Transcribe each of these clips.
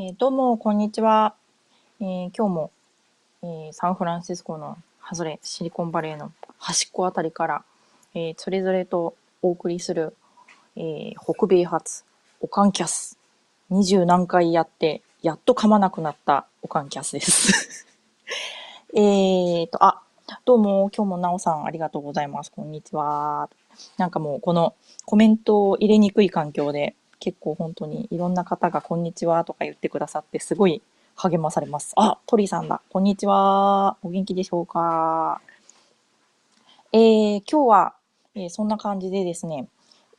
えー、どうも、こんにちは。えー、今日も、えー、サンフランシスコの外れ、シリコンバレーの端っこあたりから、えそれぞれとお送りする、え北米発オカンキャス。二十何回やって、やっと噛まなくなったオカンキャスです。えっと、あ、どうも、今日もなおさんありがとうございます。こんにちは。なんかもう、このコメントを入れにくい環境で、結構本当にいろんな方がこんにちはとか言ってくださってすごい励まされます。あ、鳥さんだ。こんにちは。お元気でしょうか？えー、今日は、えー、そんな感じでですね、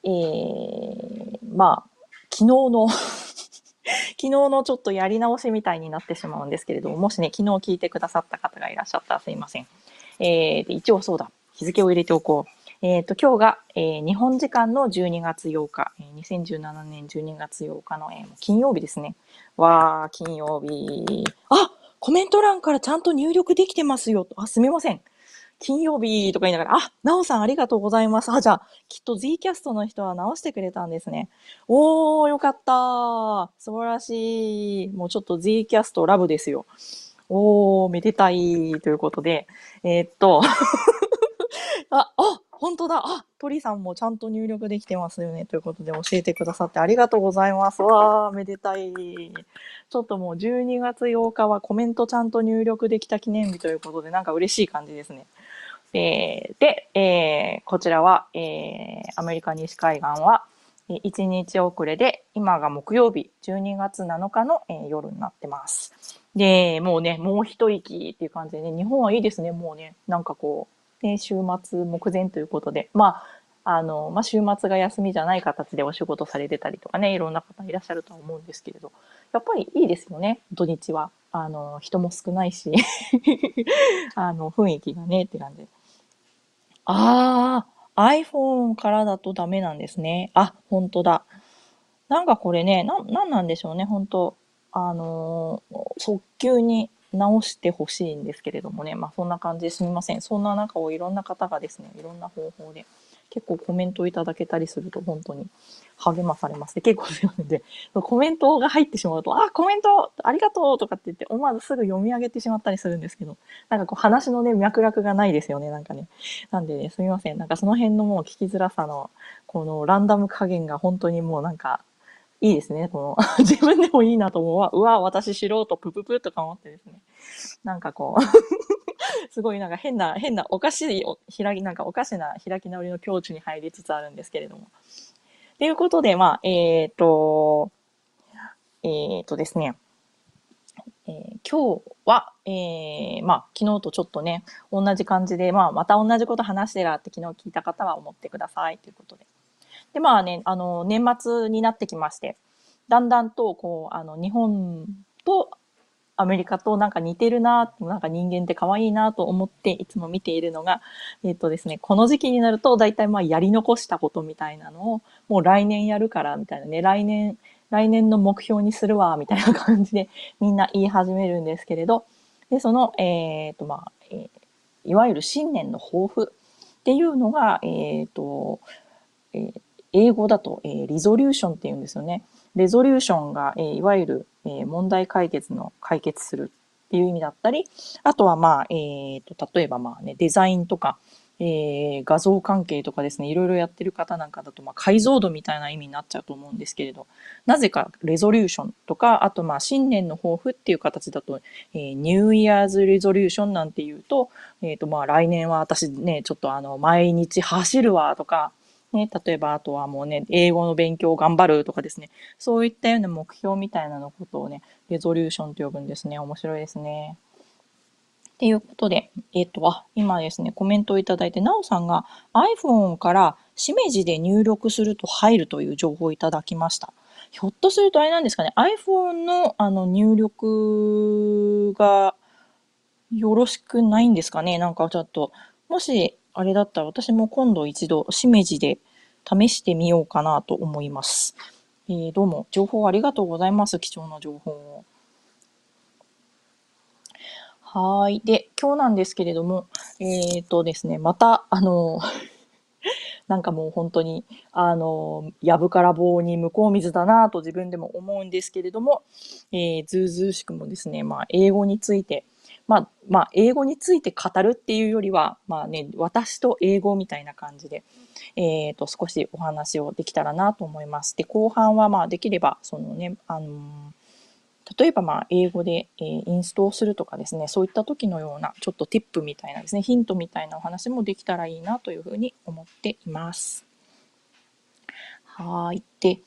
えー、まあ、昨日の 昨日のちょっとやり直しみたいになってしまうんですけれども、もしね、昨日聞いてくださった方がいらっしゃったらすいません。えー、で一応そうだ、日付を入れておこう。えっ、ー、と、今日が、えー、日本時間の12月8日、えー、2017年12月8日の、えー、金曜日ですね。わー、金曜日。あコメント欄からちゃんと入力できてますよ。あ、すみません。金曜日とか言いながら、あ、なおさんありがとうございます。あ、じゃあ、きっと Z キャストの人は直してくれたんですね。おー、よかった。素晴らしい。もうちょっと Z キャストラブですよ。おー、めでたいということで、えー、っと あ、あ、本当だ。あ、鳥さんもちゃんと入力できてますよね。ということで教えてくださってありがとうございます。わー、めでたい。ちょっともう12月8日はコメントちゃんと入力できた記念日ということで、なんか嬉しい感じですね。えー、で、えー、こちらは、えー、アメリカ西海岸は、1日遅れで、今が木曜日、12月7日の、えー、夜になってます。で、もうね、もう一息っていう感じでね、日本はいいですね、もうね、なんかこう、で、週末目前ということで、まあ、あの、まあ、週末が休みじゃない形でお仕事されてたりとかね、いろんな方いらっしゃるとは思うんですけれど、やっぱりいいですよね、土日は。あの、人も少ないし あの、雰囲気がね、って感じ。ああ、iPhone からだとダメなんですね。あ、本当だ。なんかこれね、な、なんなんでしょうね、本当あのー、速球に直してほしいんですけれどもね、まあそんな感じですみません。そんな中をいろんな方がですね、いろんな方法で結構コメントをいただけたりすると本当に励まされます。結構強いので、コメントが入ってしまうと、あ、コメントありがとうとかって言って思わずすぐ読み上げてしまったりするんですけど、なんかこう話のね、脈絡がないですよね、なんかね。なんでね、すみません。なんかその辺のもう聞きづらさの、このランダム加減が本当にもうなんかいいですね。この 自分でもいいなと思うわ。うわ、私素人、プププとか思ってですね。なんかこう すごいなんか変な、変なおかしい、開き、なんかおかしな開き直りの境地に入りつつあるんですけれども。ということで、まあ、えっ、ー、と、えっ、ー、とですね。えー、今日は、えー、まあ、昨日とちょっとね、同じ感じで、まあ、また同じこと話してらって昨日聞いた方は思ってくださいということで。で、まあね、あの、年末になってきまして、だんだんと、こう、あの、日本とアメリカとなんか似てるな、なんか人間って可愛いなと思っていつも見ているのが、えっ、とですね、この時期になると大体まあやり残したことみたいなのを、もう来年やるからみたいなね、来年、来年の目標にするわ、みたいな感じでみんな言い始めるんですけれど、で、その、えっ、とまあ、えー、いわゆる新年の抱負っていうのが、えっ、と、えー英語だと、えー、リゾリューションって言うんですよね。レゾリューションが、えー、いわゆる、えー、問題解決の解決するっていう意味だったり、あとはまあ、えーと、例えばまあね、デザインとか、えー、画像関係とかですね、いろいろやってる方なんかだと、まあ、解像度みたいな意味になっちゃうと思うんですけれど、なぜかレゾリューションとか、あとまあ、新年の抱負っていう形だと、えー、ニューイヤーズレゾリューションなんていうと、えっ、ー、とまあ、来年は私ね、ちょっとあの、毎日走るわとか、ね、例えばあとはもうね、英語の勉強を頑張るとかですね、そういったような目標みたいなのことをね、レゾリューションと呼ぶんですね。面白いですね。っていうことで、えっ、と、あ、今ですね、コメントをいただいて、なおさんが iPhone からしめじで入力すると入るという情報をいただきました。ひょっとするとあれなんですかね、iPhone のあの入力がよろしくないんですかねなんかちょっと、もしあれだったら私も今度一度しめじで試してみようかなと思います。えー、どうも情報ありがとうございます。貴重な情報を。はい。で、今日なんですけれども、えっ、ー、とですね、また、あの、なんかもう本当に、あの、やぶから棒に向こう水だなと自分でも思うんですけれども、えー、ずうずうしくもですね、まあ、英語について、まあ、まあ、英語について語るっていうよりは、まあね、私と英語みたいな感じで、えっ、ー、と、少しお話をできたらなと思います。で、後半はまあ、できれば、そのね、あのー例えばまあ英語で、えー、インストをするとかですね、そういった時のようなちょっとティップみたいなですね、ヒントみたいなお話もできたらいいなというふうに思っています。はい。で、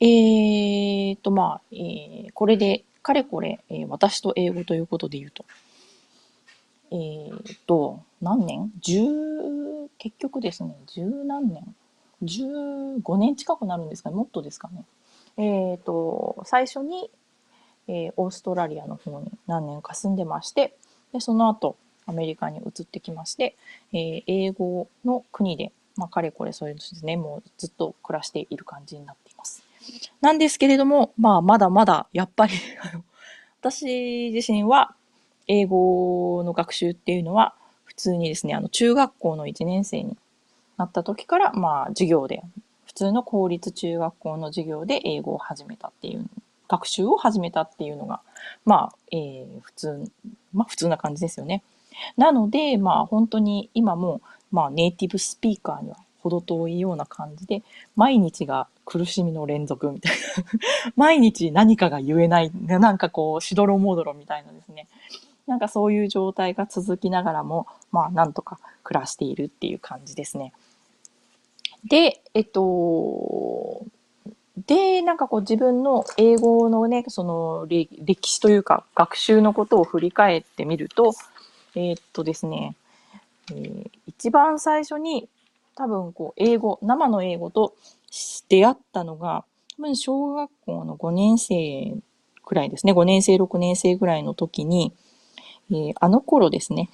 えーとまあ、えー、これでかれこれ、えー、私と英語ということで言うと、えーと、何年 ?10、結局ですね、十何年 ?15 年近くなるんですかねもっとですかね。えっ、と、最初に、えー、オーストラリアの方に何年か住んでまして、でその後アメリカに移ってきまして、えー、英語の国で、まあ、かれこれそういうですね、もうずっと暮らしている感じになっています。なんですけれども、まあ、まだまだ、やっぱり 私自身は、英語の学習っていうのは、普通にですね、あの、中学校の1年生になった時から、まあ、授業で、普通の公立中学校の授業で英語を始めたっていう学習を始めたっていうのが、まあ、えー、普通、まあ普通な感じですよね。なので、まあ本当に今も、まあネイティブスピーカーには程遠いような感じで、毎日が苦しみの連続みたいな。毎日何かが言えない、なんかこう、しどろもどろみたいなですね。なんかそういう状態が続きながらも、まあなんとか暮らしているっていう感じですね。で、えっと、で、なんかこう自分の英語のね、その歴史というか学習のことを振り返ってみると、えー、っとですね、えー、一番最初に多分こう英語、生の英語と出会ったのが、多分小学校の5年生くらいですね、5年生、6年生ぐらいの時に、えー、あの頃ですね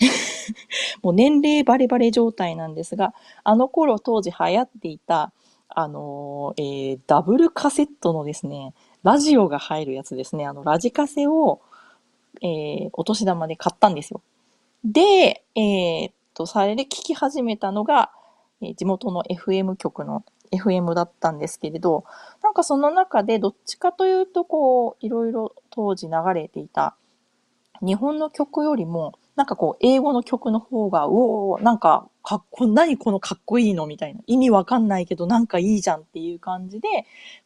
もう年齢バレバレ状態なんですが、あの頃当時流行っていた、あの、えー、ダブルカセットのですね、ラジオが入るやつですね。あの、ラジカセを、えー、お年玉で買ったんですよ。で、えー、っと、それで聞き始めたのが、えー、地元の FM 局の FM だったんですけれど、なんかその中でどっちかというと、こう、いろいろ当時流れていた日本の曲よりも、なんかこう、英語の曲の方が、うおー、なんか、かっこ、何このかっこいいのみたいな。意味わかんないけど、なんかいいじゃんっていう感じで、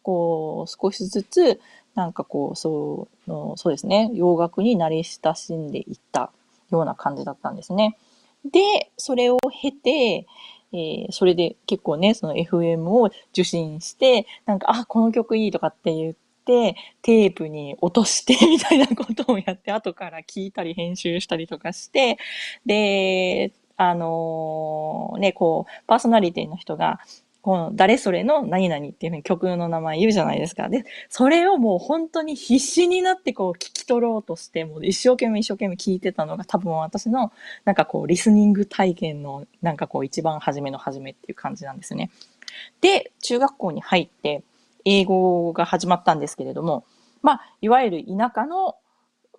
こう、少しずつ、なんかこう、そう、のそうですね、洋楽に慣れ親しんでいったような感じだったんですね。で、それを経て、えー、それで結構ね、その FM を受信して、なんか、あ、この曲いいとかって言って、て、テープに落として みたいなことをやって、後から聞いたり編集したりとかして、で、あのー、ね、こう、パーソナリティの人が、この誰それの何々っていうふうに曲の名前言うじゃないですか。で、それをもう本当に必死になってこう聞き取ろうとして、もう一生懸命一生懸命聞いてたのが多分私のなんかこうリスニング体験のなんかこう一番初めの初めっていう感じなんですね。で、中学校に入って、英語が始まったんですけれども、まあ、いわゆる田舎の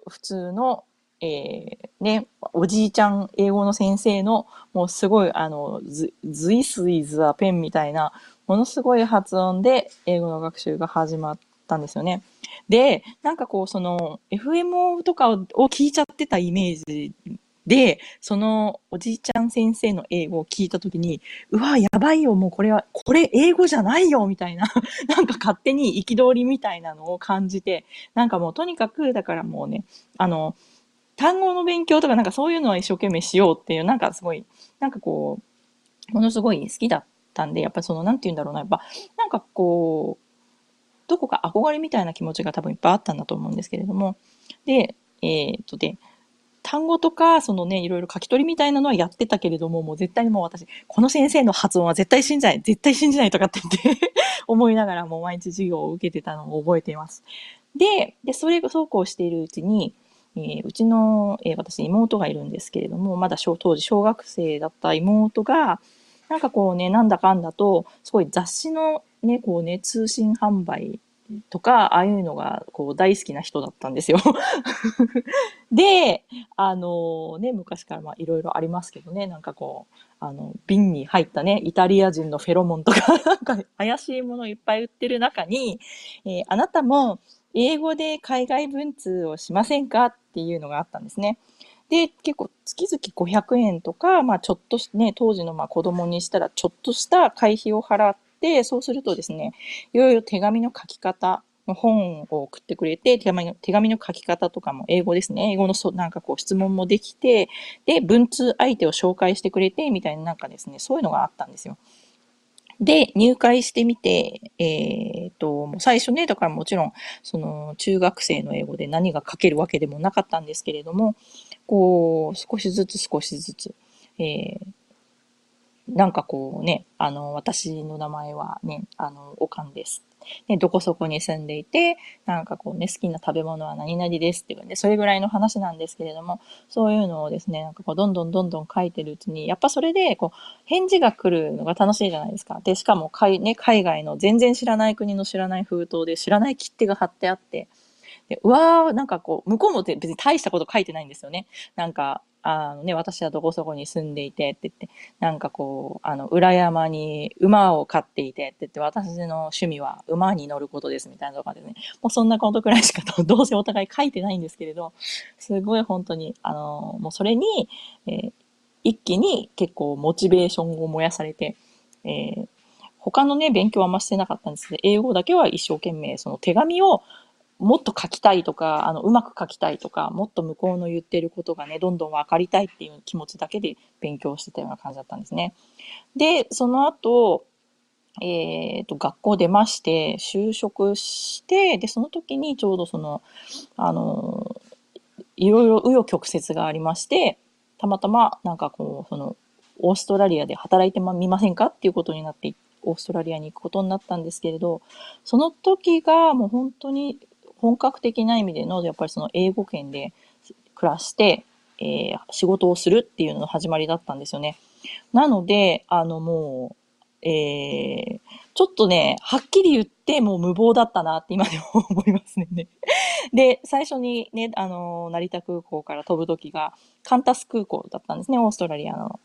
普通の、えー、ね、おじいちゃん英語の先生の、もうすごい、あの、ズイスイズはペンみたいな、ものすごい発音で英語の学習が始まったんですよね。で、なんかこう、その、FMO とかを聞いちゃってたイメージで、そのおじいちゃん先生の英語を聞いたときに、うわ、やばいよ、もうこれは、これ英語じゃないよ、みたいな、なんか勝手に憤りみたいなのを感じて、なんかもうとにかく、だからもうね、あの、単語の勉強とかなんかそういうのは一生懸命しようっていう、なんかすごい、なんかこう、ものすごい好きだったんで、やっぱその、なんて言うんだろうな、やっぱ、なんかこう、どこか憧れみたいな気持ちが多分いっぱいあったんだと思うんですけれども、で、えー、っとで、単語とか、そのね、いろいろ書き取りみたいなのはやってたけれども、もう絶対にもう私、この先生の発音は絶対信じない、絶対信じないとかって言って 思いながらもう毎日授業を受けてたのを覚えています。で、で、それ、そうこうしているうちに、えー、うちの、えー、私妹がいるんですけれども、まだ小当時小学生だった妹が、なんかこうね、なんだかんだと、すごい雑誌のね、こうね、通信販売とか、ああいうのがこう大好きな人だったんですよ で、あのね、昔からまあいろいろありますけどね、なんかこう、あの、瓶に入ったね、イタリア人のフェロモンとか、なんか怪しいものいっぱい売ってる中に、えー、あなたも英語で海外文通をしませんかっていうのがあったんですね。で、結構月々500円とか、まあちょっとね、当時のまあ子供にしたらちょっとした会費を払って、そうするとですね、いろいろ手紙の書き方、の本を送ってくれて、手紙の手紙の書き方とかも英語ですね。英語のそなんかこう質問もできて、で、文通相手を紹介してくれて、みたいななんかですね、そういうのがあったんですよ。で、入会してみて、えっ、ー、と、最初ね、だからもちろん、その、中学生の英語で何が書けるわけでもなかったんですけれども、こう、少しずつ少しずつ、えー、なんかこうね、あの、私の名前はね、あの、おかんです。で、どこそこに住んでいて、なんかこうね、好きな食べ物は何々ですっていうね、それぐらいの話なんですけれども、そういうのをですね、なんかこう、どんどんどんどん書いてるうちに、やっぱそれで、こう、返事が来るのが楽しいじゃないですか。で、しかも、海、ね、海外の全然知らない国の知らない封筒で知らない切手が貼ってあって、で、うわー、なんかこう、向こうも別に大したこと書いてないんですよね。なんか、あのね、私はどこそこに住んでいてって言って、なんかこう、あの、裏山に馬を飼っていてって言って、私の趣味は馬に乗ることですみたいなとかでね、もうそんなことくらいしか どうせお互い書いてないんですけれど、すごい本当に、あの、もうそれに、えー、一気に結構モチベーションを燃やされて、えー、他のね、勉強はあんましてなかったんですけど、英語だけは一生懸命その手紙をもっと書きたいとか、あの、うまく書きたいとか、もっと向こうの言ってることがね、どんどん分かりたいっていう気持ちだけで勉強してたような感じだったんですね。で、その後、えっ、ー、と、学校出まして、就職して、で、その時にちょうどその、あの、いろいろ紆余曲折がありまして、たまたまなんかこう、その、オーストラリアで働いてみませんかっていうことになって、オーストラリアに行くことになったんですけれど、その時がもう本当に本格的な意味での、やっぱりその英語圏で暮らして、えー、仕事をするっていうのの始まりだったんですよね。なので、あのもう、えー、ちょっとね、はっきり言ってもう無謀だったなって今でも思いますね。で、最初にね、あの、成田空港から飛ぶ時が、カンタス空港だったんですね、オーストラリアの。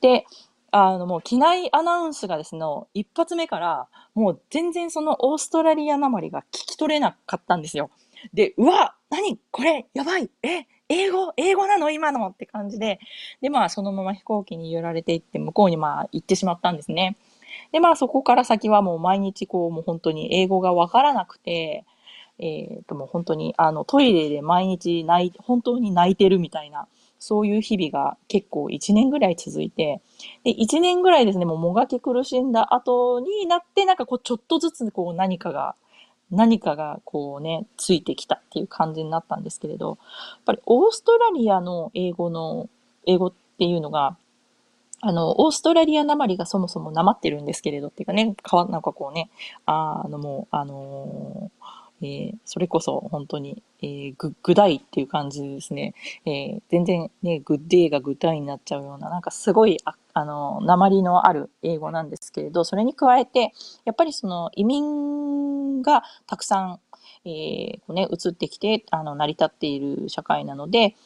で、あの、もう機内アナウンスがですね、一発目から、もう全然そのオーストラリアなまりが聞き取れなかったんですよ。で、うわ何これやばいえ英語英語なの？今の？って感じで。で、まあ、そのまま飛行機に揺られていって、向こうにまあ、行ってしまったんですね。で、まあ、そこから先はもう毎日こう、もう本当に英語がわからなくて、えっ、ー、と、もう本当に、あの、トイレで毎日泣い、本当に泣いてるみたいな、そういう日々が結構1年ぐらい続いて、で、1年ぐらいですね、もうもがき苦しんだ後になって、なんかこう、ちょっとずつこう何かが、何かがこうね、ついてきたっていう感じになったんですけれど、やっぱりオーストラリアの英語の、英語っていうのが、あの、オーストラリアなまりがそもそもなまってるんですけれどっていうかね、かわ、なんかこうね、あのもう、あのーえー、それこそ本当に、えー、ぐ、ぐだいっていう感じですね。えー、全然ね、グッデーがグダイになっちゃうような、なんかすごい、ああの、鉛のある英語なんですけれど、それに加えて、やっぱりその移民がたくさん、えー、こうね、移ってきて、あの、成り立っている社会なので、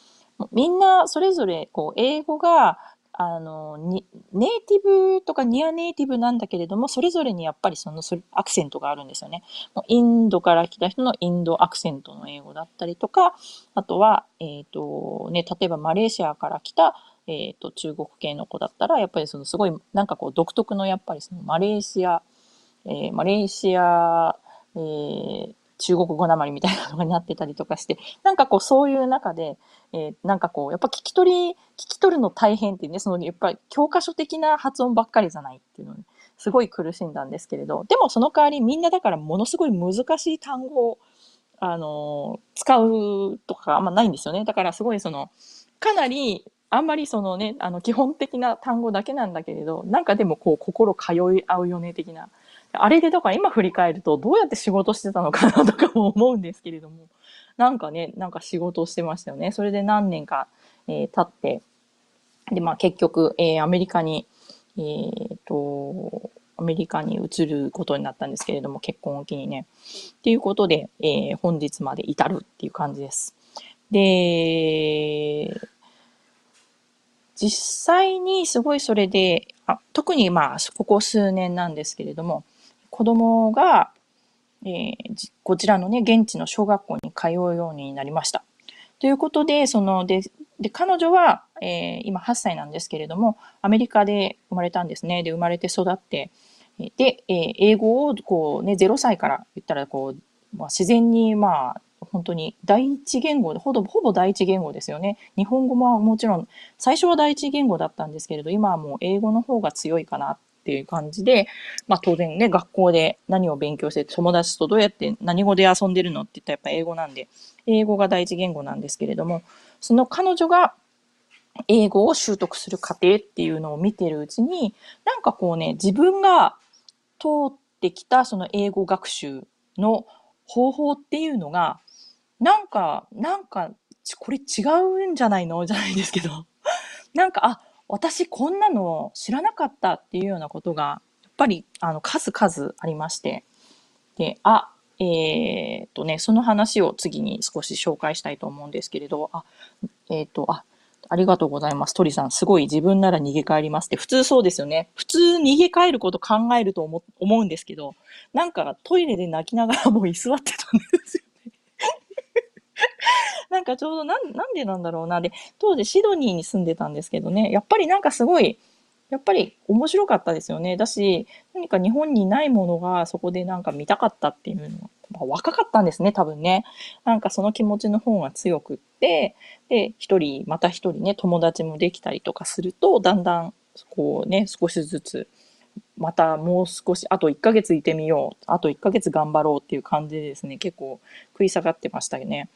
みんなそれぞれ、こう、英語が、あの、に、ネイティブとかニアネイティブなんだけれども、それぞれにやっぱりそのアクセントがあるんですよね。インドから来た人のインドアクセントの英語だったりとか、あとは、えっ、ー、と、ね、例えばマレーシアから来た、えっ、ー、と、中国系の子だったら、やっぱりそのすごい、なんかこう独特のやっぱりそのマレーシア、えー、マレーシア、えー、中国語なまりみたいなのがなってたりとかして、なんかこうそういう中で、えー、なんかこう、やっぱ聞き取り、聞き取るの大変っていうね、そのやっぱり教科書的な発音ばっかりじゃないっていうのに、すごい苦しんだんですけれど、でもその代わりみんなだからものすごい難しい単語を、あの、使うとかあんまないんですよね。だからすごいその、かなり、あんまりそのね、あの、基本的な単語だけなんだけれど、なんかでもこう、心通い合うよね、的な。あれでだから今振り返ると、どうやって仕事してたのかなとかも思うんですけれども、なんかね、なんか仕事をしてましたよね。それで何年か、えー、経って、で、まあ結局、えー、アメリカに、えー、と、アメリカに移ることになったんですけれども、結婚を機にね。っていうことで、えー、本日まで至るっていう感じです。で、実際にすごいそれで、あ特にまあ、ここ数年なんですけれども、子供が、えー、こちらのね、現地の小学校に通うようになりました。ということで、その、で、で、彼女は、えー、今8歳なんですけれども、アメリカで生まれたんですね。で、生まれて育って、で、えー、英語をこうね、0歳から言ったらこう、まあ、自然にまあ、本当に第一言語で、ほぼほぼ第一言語ですよね。日本語ももちろん、最初は第一言語だったんですけれど、今はもう英語の方が強いかなっていう感じで、まあ当然ね、学校で何を勉強して、友達とどうやって何語で遊んでるのって言ったらやっぱ英語なんで、英語が第一言語なんですけれども、その彼女が英語を習得する過程っていうのを見てるうちに、なんかこうね、自分が通ってきたその英語学習の方法っていうのが、なんか、なんか、これ違うんじゃないの？じゃないですけど、なんか、あ、私こんなの知らなかったっていうようなことが、やっぱり、あの、数々ありまして、で、あ、えー、っとね、その話を次に少し紹介したいと思うんですけれど、あ、えー、っと、あ、ありがとうございます。鳥さん、すごい自分なら逃げ帰りますって、普通そうですよね。普通逃げ帰ること考えると思思うんですけど、なんかトイレで泣きながらもう居座ってたんですよ。なんかちょうどなん、なんでなんだろうな。で、当時シドニーに住んでたんですけどね、やっぱりなんかすごい、やっぱり面白かったですよね。だし、何か日本にないものがそこでなんか見たかったっていうのは、ま、若かったんですね、多分ね。なんかその気持ちの方が強くって、で、一人、また一人ね、友達もできたりとかすると、だんだん、こうね、少しずつ、またもう少し、あと1ヶ月いてみよう、あと1ヶ月頑張ろうっていう感じでですね、結構食い下がってましたよね。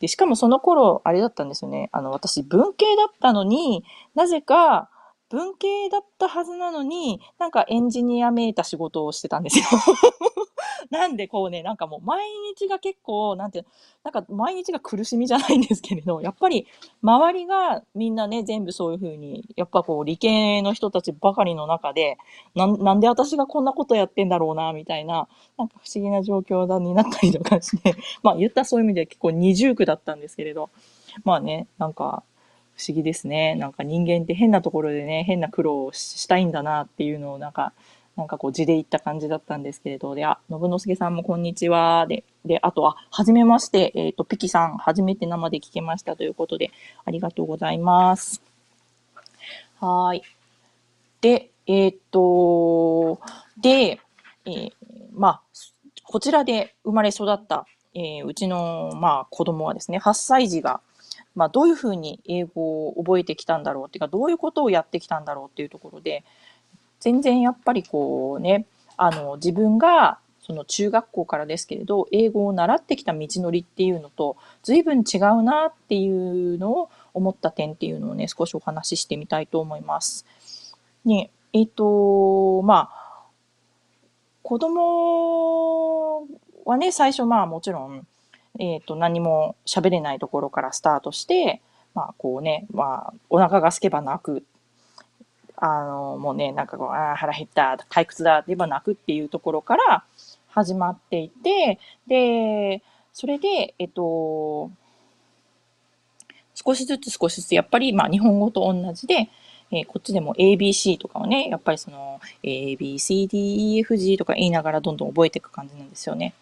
で、しかもその頃、あれだったんですよね。あの、私、文系だったのに、なぜか、文系だったはずなのに、なんかエンジニアめいた仕事をしてたんですよ。なんでこうね、なんかもう毎日が結構、なんて、なんか毎日が苦しみじゃないんですけれど、やっぱり周りがみんなね、全部そういうふうに、やっぱこう理系の人たちばかりの中で、ななんで私がこんなことやってんだろうな、みたいな、なんか不思議な状況だになったりとかして、まあ言ったそういう意味では結構二重苦だったんですけれど、まあね、なんか、不思議ですね。なんか人間って変なところでね、変な苦労をしたいんだなっていうのをなんか、なんかこう字で言った感じだったんですけれど、で、あ、信之助さんもこんにちは。で、で、あとは、はじめまして、えっ、ー、と、ピキさん、初めて生で聞けましたということで、ありがとうございます。はい。で、えっ、と、で、えー、まあ、こちらで生まれ育った、えー、うちの、まあ、子供はですね、8歳児が、まあ、どういうふうに英語を覚えてきたんだろうっていうか、どういうことをやってきたんだろうっていうところで、全然やっぱりこうね、あの、自分が、その中学校からですけれど、英語を習ってきた道のりっていうのと、随分違うなっていうのを思った点っていうのをね、少しお話ししてみたいと思います。ね、えっ、ー、と、まあ、子供はね、最初まあもちろん、えっ、ー、と、何も喋れないところからスタートして、まあ、こうね、まあ、お腹が空けば泣く。あの、もうね、なんかこう、ああ、腹減った、退屈だって言えば泣くっていうところから始まっていて、で、それで、えっと、少しずつ少しずつ、やっぱり、まあ、日本語と同じで、えー、こっちでも ABC とかをね、やっぱりその ABCDEFG とか言いながらどんどん覚えていく感じなんですよね。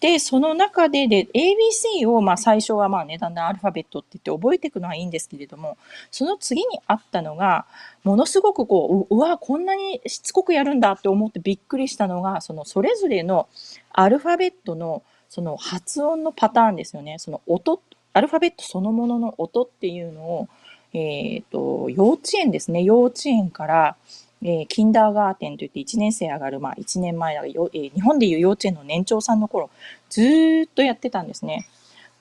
で、その中で、で、ABC を、まあ最初はまあね、だんだんアルファベットって言って覚えていくのはいいんですけれども、その次にあったのが、ものすごくこう、うわ、こんなにしつこくやるんだって思ってびっくりしたのが、そのそれぞれのアルファベットのその発音のパターンですよね。その音、アルファベットそのものの音っていうのを、えっ、ー、と、幼稚園ですね。幼稚園から、えー、キンダーガーテンといって1年生上がる、まあ1年前だ、えー、日本でいう幼稚園の年長さんの頃、ずっとやってたんですね。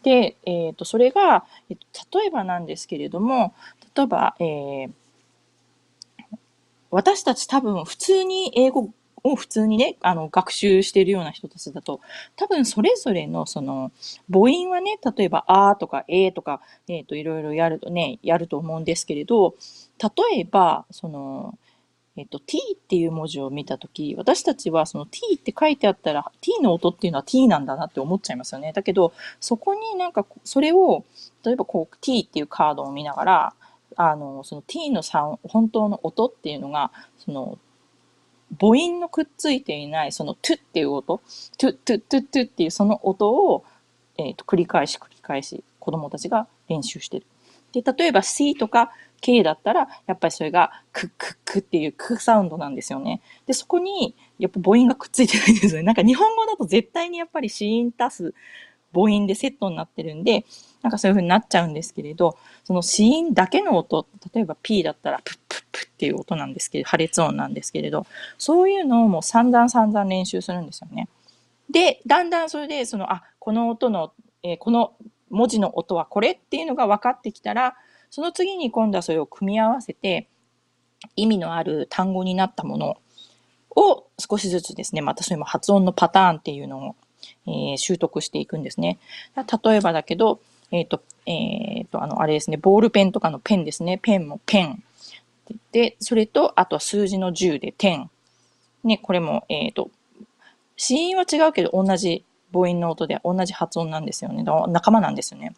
で、えっ、ー、と、それが、えーと、例えばなんですけれども、例えば、えー、私たち多分普通に英語を普通にね、あの、学習しているような人たちだと、多分それぞれのその、母音はね、例えば、あとか、えとか、えっ、と、いろいろやるとね、やると思うんですけれど、例えば、その、えっと、t っていう文字を見たとき、私たちはその t って書いてあったら、t の音っていうのは t なんだなって思っちゃいますよね。だけど、そこになんか、それを、例えばこう t っていうカードを見ながら、あの、その t の3、本当の音っていうのが、その、母音のくっついていない、その t っていう音、t ト t ト t っていうその音を、えっ、と、繰り返し繰り返し子供たちが練習してる。で、例えば C とか K だったら、やっぱりそれがクックックっていうクサウンドなんですよね。で、そこに、やっぱ母音がくっついてないんですよね。なんか日本語だと絶対にやっぱり子音足す母音でセットになってるんで、なんかそういう風になっちゃうんですけれど、その子音だけの音、例えば P だったらプップップっていう音なんですけど、破裂音なんですけれど、そういうのをもう散々散々練習するんですよね。で、だんだんそれで、その、あ、この音の、えー、この文字の音はこれっていうのが分かってきたら、その次に今度はそれを組み合わせて、意味のある単語になったものを少しずつですね、またそれも発音のパターンっていうのを、えー、習得していくんですね。例えばだけど、えっ、ー、と、えっ、ー、と、あの、あれですね、ボールペンとかのペンですね。ペンもペン。で、それと、あとは数字の10で点。ね、これも、えっ、と、死因は違うけど同じ母音の音で同じ発音なんですよね。仲間なんですよね。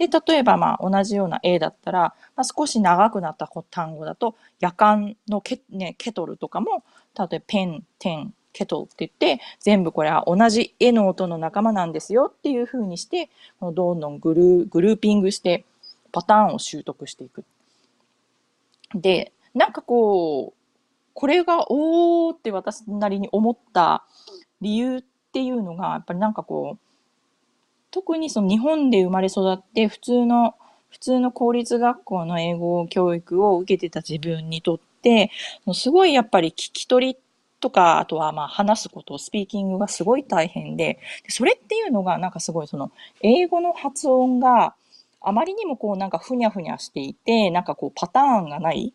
で、例えばまあ同じような A だったら、まあ、少し長くなった単語だと、夜間のケ,、ね、ケトルとかも、例えばペン、テン、ケトルって言って、全部これは同じ A の音の仲間なんですよっていう風にして、どんどんグルグルーピングしてパターンを習得していく。で、なんかこう、これがおーって私なりに思った理由っていうのが、やっぱりなんかこう、特にその日本で生まれ育って普通の、普通の公立学校の英語教育を受けてた自分にとって、すごいやっぱり聞き取りとか、あとはまあ話すこと、スピーキングがすごい大変で、それっていうのがなんかすごいその英語の発音があまりにもこうなんかふにゃふにゃしていて、なんかこうパターンがない。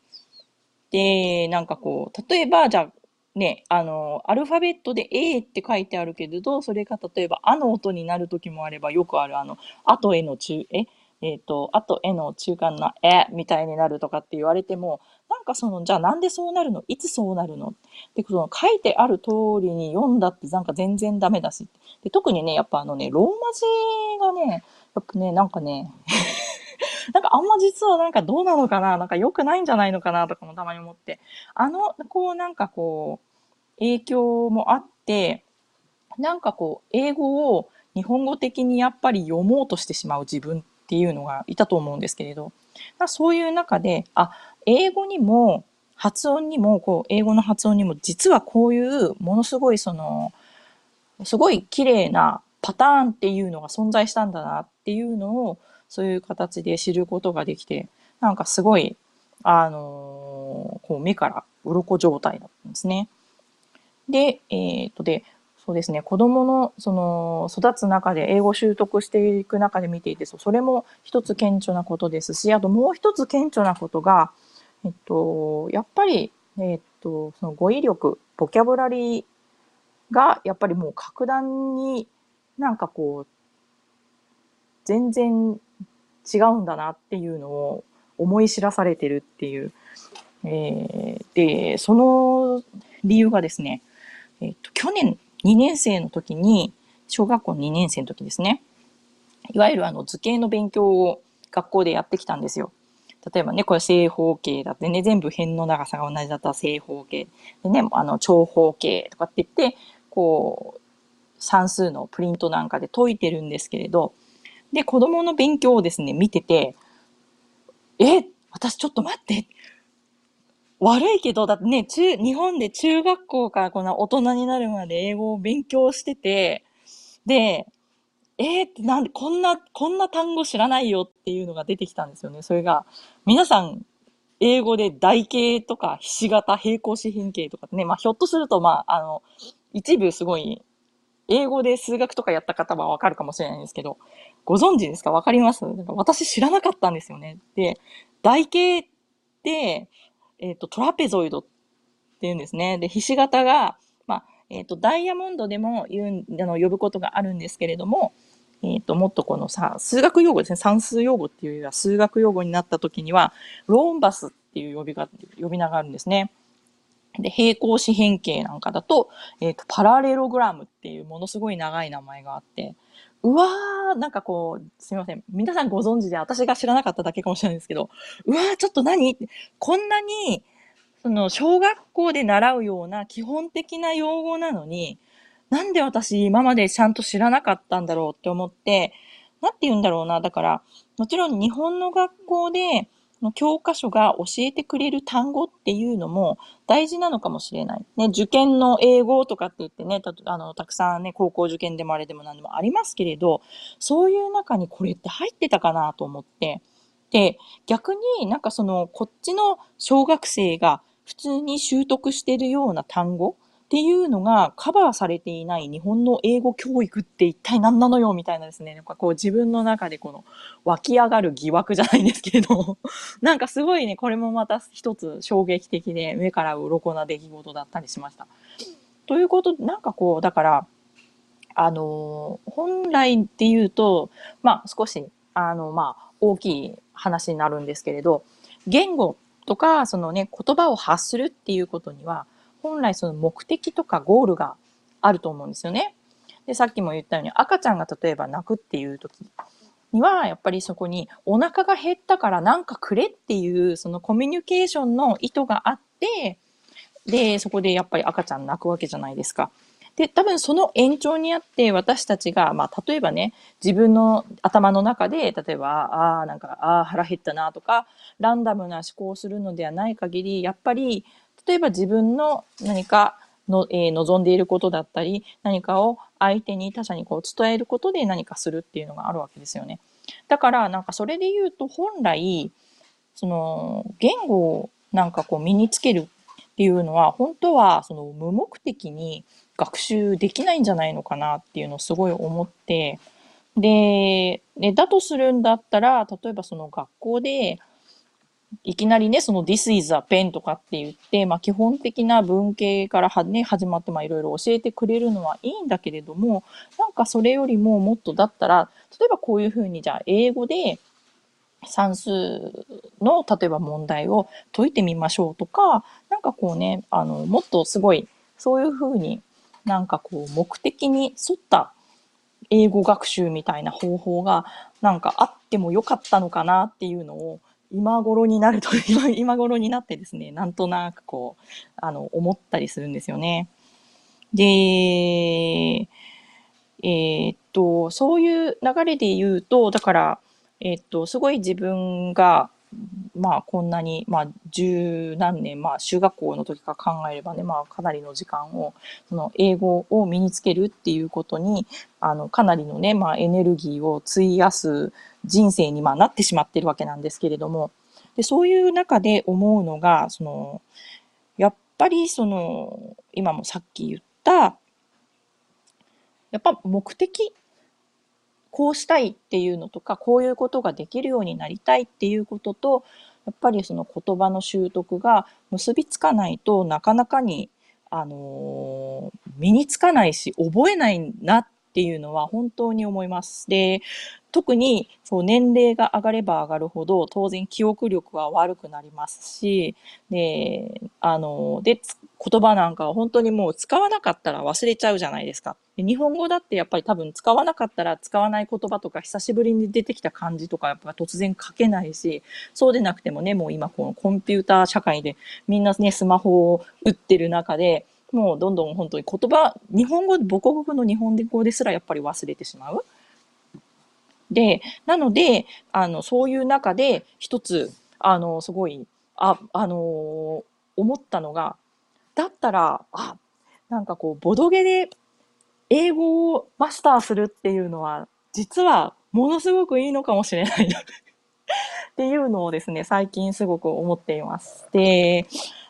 で、なんかこう、例えばじゃあね、あの、アルファベットで A って書いてあるけれど、それが例えば、あの音になる時もあれば、よくある、あの、あとへの中、え、えっ、ー、と、あとへの中間のえ？みたいになるとかって言われても、なんかその、じゃあなんでそうなるの？いつそうなるの？で、その書いてある通りに読んだってなんか全然ダメだし。で特にね、やっぱあのね、ローマ字がね、やっぱね、なんかね、なんかあんま実はなんかどうなのかな？なんか良くないんじゃないのかな？とかもたまに思って。あの、こうなんかこう、影響もあって、なんかこう、英語を日本語的にやっぱり読もうとしてしまう自分っていうのがいたと思うんですけれど、そういう中で、あ、英語にも発音にも、こう、英語の発音にも実はこういうものすごいその、すごい綺麗なパターンっていうのが存在したんだなっていうのをそういう形で知ることができて、なんかすごい、あのー、こう目から鱗状態だったんですね。で、えっ、とで、そうですね、子供のその育つ中で英語習得していく中で見ていて、それも一つ顕著なことですし、あともう一つ顕著なことが、えっと、やっぱり、えっと、その語彙力、ボキャブラリーがやっぱりもう格段になんかこう、全然違うんだなっていうのを思い知らされてるっていう。えー、で、その理由がですね、えっ、と、去年2年生の時に、小学校2年生の時ですね、いわゆるあの図形の勉強を学校でやってきたんですよ。例えばね、これ正方形だってね、全部辺の長さが同じだったら正方形。でね、あの長方形とかって言って、こう、算数のプリントなんかで解いてるんですけれど、で、子供の勉強をですね、見てて、え、私ちょっと待って。悪いけど、だってね、中、日本で中学校からこの大人になるまで英語を勉強してて、で、えー、ってなんで、こんな、こんな単語知らないよっていうのが出てきたんですよね。それが、皆さん、英語で台形とか、ひし形、平行四辺形とかね、まあ、ひょっとすると、まあ、あの、一部すごい、英語で数学とかやった方はわかるかもしれないんですけど、ご存知ですか？わかります？なんか私知らなかったんですよね。で、台形って、えっ、ー、と、トラペゾイドって言うんですね。で、ひし形が、まあ、えっ、ー、と、ダイヤモンドでも言う、あの、呼ぶことがあるんですけれども、えっ、ー、と、もっとこのさ、数学用語ですね。算数用語っていうよりは数学用語になった時には、ローンバスっていう呼びが、呼び名があるんですね。で、平行四辺形なんかだと、えっ、と、パラレログラムっていうものすごい長い名前があって、うわー、なんかこう、すみません。皆さんご存知で私が知らなかっただけかもしれないんですけど、うわー、ちょっと何？こんなに、その、小学校で習うような基本的な用語なのに、なんで私今までちゃんと知らなかったんだろうって思って、なんて言うんだろうな。だから、もちろん日本の学校で、の教科書が教えてくれる単語っていうのも大事なのかもしれない。ね、受験の英語とかって言ってね、たあのたくさんね、高校受験でもあれでも何でもありますけれど、そういう中にこれって入ってたかなと思って、で、逆になんかその、こっちの小学生が普通に習得してるような単語っていうのがカバーされていない日本の英語教育って一体何なのよみたいなですね、なんかこう自分の中でこの湧き上がる疑惑じゃないですけれど、なんかすごいね、これもまた一つ衝撃的で目から鱗な出来事だったりしました。ということで、なんかこう、だから、あの、本来っていうと、まあ少し、あの、まあ大きい話になるんですけれど、言語とか、そのね、言葉を発するっていうことには、本来その目的とかゴールがあると思うんですよね。で、さっきも言ったように赤ちゃんが例えば泣くっていう時には、やっぱりそこにお腹が減ったからなんかくれっていうそのコミュニケーションの意図があって、で、そこでやっぱり赤ちゃん泣くわけじゃないですか。で、多分その延長にあって私たちが、まあ、例えばね、自分の頭の中で、例えば、ああ、なんか、ああ、腹減ったなとか、ランダムな思考をするのではない限り、やっぱり例えば自分の何かの、えー、望んでいることだったり、何かを相手に他者にこう伝えることで何かするっていうのがあるわけですよね。だからなんかそれで言うと本来、その言語をなんかこう身につけるっていうのは本当はその無目的に学習できないんじゃないのかなっていうのをすごい思って、で、ね、だとするんだったら、例えばその学校で、いきなりね、その This is a pen とかって言って、まあ基本的な文系からはね、始まってまあいろいろ教えてくれるのはいいんだけれども、なんかそれよりももっとだったら、例えばこういうふうにじゃあ英語で算数の例えば問題を解いてみましょうとか、なんかこうね、あの、もっとすごい、そういうふうになんかこう目的に沿った英語学習みたいな方法がなんかあってもよかったのかなっていうのを今頃になると、今頃になってですね、なんとなくこう、あの、思ったりするんですよね。で、えー、っと、そういう流れで言うと、だから、えー、っと、すごい自分が、まあこんなに、まあ十何年、まあ中学校の時から考えればね、まあかなりの時間を、その英語を身につけるっていうことに、あの、かなりのね、まあエネルギーを費やす人生にまあなってしまってるわけなんですけれども、で、そういう中で思うのが、その、やっぱりその、今もさっき言った、やっぱ目的、こうしたいっていうのとか、こういうことができるようになりたいっていうことと、やっぱりその言葉の習得が結びつかないとなかなかに、あのー、身につかないし、覚えないなっていうのは本当に思います。で、特にそう年齢が上がれば上がるほど当然記憶力は悪くなりますしであので言葉なんかは本当にもう使わなかったら忘れちゃうじゃないですか。日本語だってやっぱり多分使わなかったら使わない言葉とか久しぶりに出てきた漢字とかやっぱ突然書けないしそうでなくてもねもう今このコンピューター社会でみんなねスマホを打ってる中でもうどんどん本当に言葉日本語母国語の日本語ですらやっぱり忘れてしまう。で、なので、あの、そういう中で一つ、あの、すごい、あ、あの思ったのが、だったら、あ、なんかこう、ボドゲで英語をマスターするっていうのは、実はものすごくいいのかもしれない っていうのをですね、最近すごく思っています。で、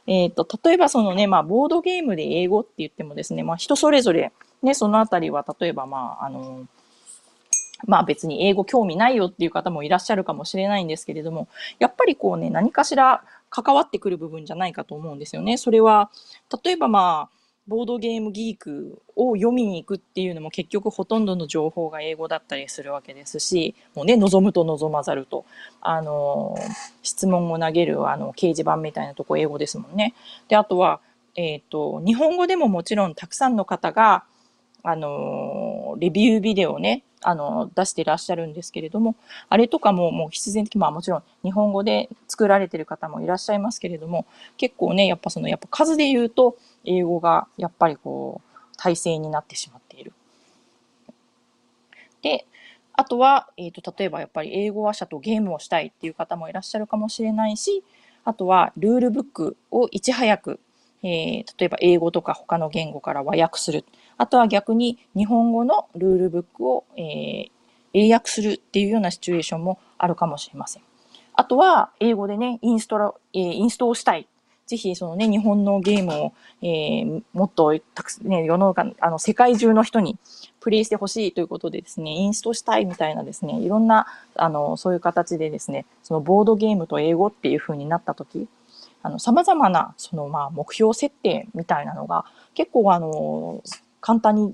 えっ、と、例えばそのね、まあ、ボードゲームで英語って言ってもですね、まあ、人それぞれ、ね、そのあたりは、例えばまあ、あの、まあ別に英語興味ないよっていう方もいらっしゃるかもしれないんですけれども、やっぱりこうね、何かしら関わってくる部分じゃないかと思うんですよね。それは、例えばまあ、ボードゲームギークを読みに行くっていうのも結局ほとんどの情報が英語だったりするわけですし、もうね、望むと望まざると、あの、質問を投げるあの掲示板みたいなとこ英語ですもんね。で、あとは、えっ、ー、と、日本語でももちろんたくさんの方が、あの、レビュービデオをね、あの、出していらっしゃるんですけれども、あれとかももう必然的、まあもちろん日本語で作られてる方もいらっしゃいますけれども、結構ね、やっぱその、やっぱ数で言うと、英語がやっぱりこう、体制になってしまっている。で、あとは、えっ、ー、と、例えばやっぱり英語話者とゲームをしたいっていう方もいらっしゃるかもしれないし、あとはルールブックをいち早く、えー、例えば英語とか他の言語から和訳する。あとは逆に日本語のルールブックを、えー、英訳するっていうようなシチュエーションもあるかもしれません。あとは、英語でね、インストラ、えー、インストをしたい。ぜひ、そのね、日本のゲームを、えー、もっとたくさん、ね、世の中、あの、世界中の人にプレイしてほしいということでですね、インストしたいみたいなですね、いろんな、あの、そういう形でですね、そのボードゲームと英語っていう風になったとき、あの、様々な、その、まあ、目標設定みたいなのが、結構、あの、簡単に、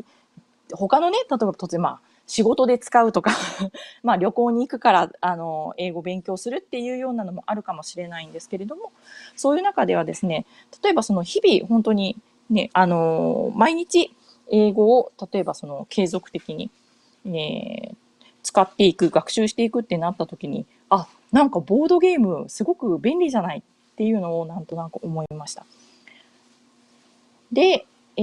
他のね、例えば突然まあ、仕事で使うとか まあ旅行に行くから、あの、英語勉強するっていうようなのもあるかもしれないんですけれども、そういう中ではですね、例えばその日々本当にね、あの、毎日英語を例えばその継続的に、ね、使っていく、学習していくってなった時に、あ、なんかボードゲームすごく便利じゃないっていうのをなんとなく思いました。で、え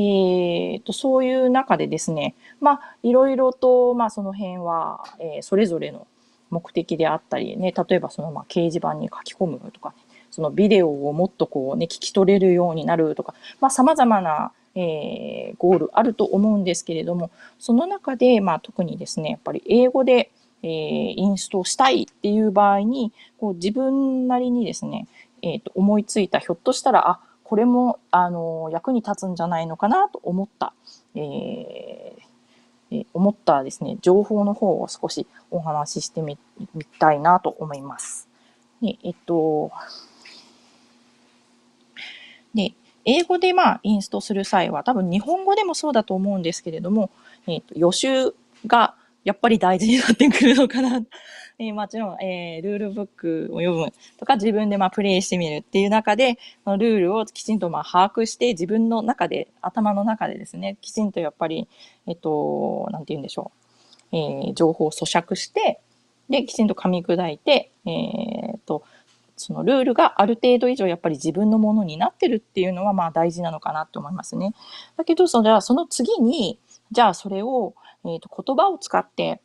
ー、と、そういう中でですね、まあ、いろいろと、まあ、その辺は、えー、それぞれの目的であったり、ね、例えばその、まあ、掲示板に書き込むとか、ね、そのビデオをもっとこうね、聞き取れるようになるとか、まあ、様々な、えー、ゴールあると思うんですけれども、その中で、まあ、特にですね、やっぱり英語で、えー、インストしたいっていう場合に、こう自分なりにですね、えっ、ー、と、思いついた、ひょっとしたら、あ、これも、あの、役に立つんじゃないのかなと思った、えー、思ったですね、情報の方を少しお話ししてみたいなと思います。で、えっと、で、英語でまあインストする際は多分日本語でもそうだと思うんですけれども、えっと、予習がやっぱり大事になってくるのかな。えー、もちろん、えー、ルールブックを読むとか自分でまあプレイしてみるっていう中で、そのルールをきちんとまあ把握して自分の中で、頭の中でですね、きちんとやっぱり、えっと、なんて言うんでしょう。えー、情報を咀嚼して、で、きちんと噛み砕いて、えー、と、そのルールがある程度以上やっぱり自分のものになってるっていうのはまあ大事なのかなと思いますね。だけど、それはその次に、じゃあそれを、えー、と言葉を使って、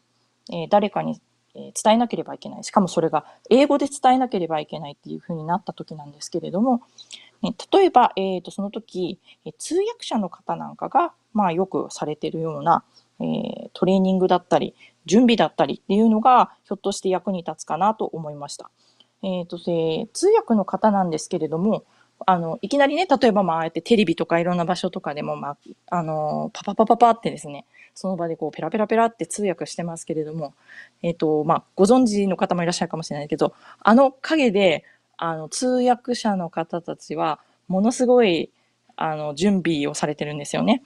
えー、誰かにえ伝えなければいけない。しかもそれが英語で伝えなければいけないっていう風になった時なんですけれども、ね、例えば、えっ、ー、と、その時、え通訳者の方なんかが、まあよくされてるような、えー、トレーニングだったり、準備だったりっていうのが、ひょっとして役に立つかなと思いました。えっ、ー、と、え通訳の方なんですけれども、あの、いきなりね、例えばまあ、ああやってテレビとかいろんな場所とかでも、まあ、あの、パパパパパってですね、その場でこうペラペラペラって通訳してますけれども、えっ、ー、と、まあ、ご存知の方もいらっしゃるかもしれないけど、あの影で、あの、通訳者の方たちは、ものすごい、あの、準備をされてるんですよね。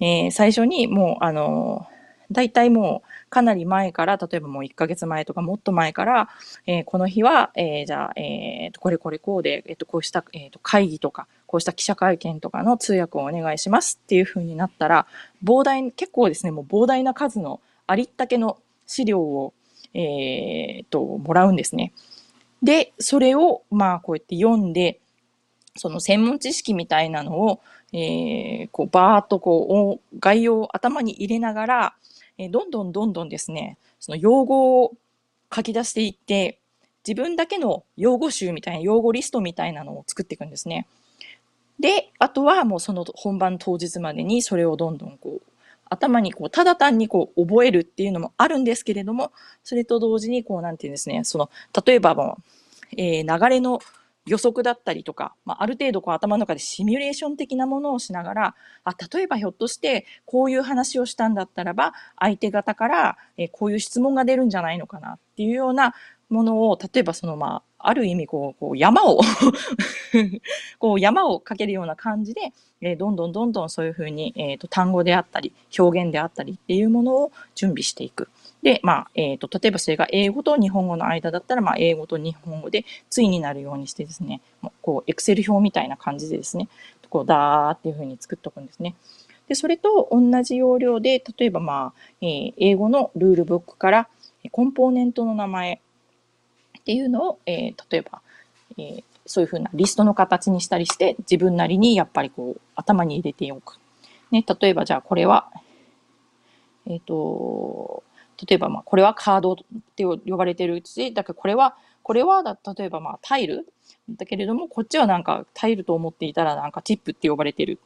えー、最初にもう、あの、大体もう、かなり前から、例えばもう1ヶ月前とかもっと前から、えー、この日は、えー、じゃあ、えー、これこれこうで、えっ、と、こうした、えっ、と、会議とか、こうした記者会見とかの通訳をお願いしますっていう風になったら、膨大、結構ですね、もう膨大な数のありったけの資料を、えー、と、もらうんですね。で、それを、まあ、こうやって読んで、その専門知識みたいなのを、えー、こう、バーっとこう、概要を頭に入れながら、えー、どんどんどんどんですね、その用語を書き出していって、自分だけの用語集みたいな、用語リストみたいなのを作っていくんですね。で、あとはもうその本番当日までにそれをどんどんこう、頭にこう、ただ単にこう、覚えるっていうのもあるんですけれども、それと同時にこう、なんていうんですね、その、例えばもう、えー、流れの予測だったりとか、まあ、ある程度こう頭の中でシミュレーション的なものをしながら、あ、例えばひょっとしてこういう話をしたんだったらば、相手方から、えー、こういう質問が出るんじゃないのかなっていうようなものを、例えばそのまあ、ある意味こう、こう山を こう山をかけるような感じで、えー、どんどんどんどんそういうふうに、えーと、単語であったり、表現であったりっていうものを準備していく。で、まあ、えっ、ー、と、例えばそれが英語と日本語の間だったら、まあ、英語と日本語で対になるようにしてですね、こう、エクセル表みたいな感じでですね、こう、ダーっていうふうに作っておくんですね。で、それと同じ要領で、例えばまあ、えー、英語のルールブックからコンポーネントの名前っていうのを、えー、例えば、えー、そういうふうなリストの形にしたりして、自分なりにやっぱりこう、頭に入れておく。ね、例えばじゃあこれは、えっ、ー、と、例えばまあこれはカードって呼ばれてるうち、だからこれは、これは例えばまあタイルだけれども、こっちはなんかタイルと思っていたらなんかチップって呼ばれてる。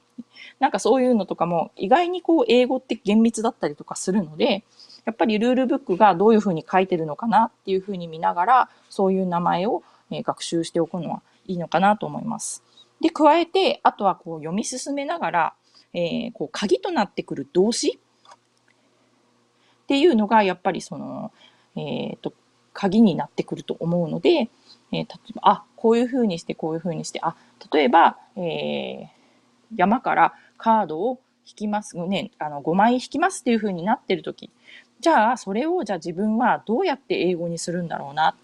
なんかそういうのとかも意外にこう英語って厳密だったりとかするので、やっぱりルールブックがどういうふうに書いてるのかなっていうふうに見ながら、そういう名前を学習しておくのはいいのかなと思います。で、加えて、あとはこう読み進めながら、えー、こう鍵となってくる動詞っていうのが、やっぱりその、えっ、ー、と、鍵になってくると思うので、えー、例えば、あ、こういうふうにして、こういうふうにして、あ、例えば、えー、山からカードを引きます、ね、あの、5枚引きますっていうふうになってるとき、じゃあ、それを、じゃあ自分はどうやって英語にするんだろうな？っ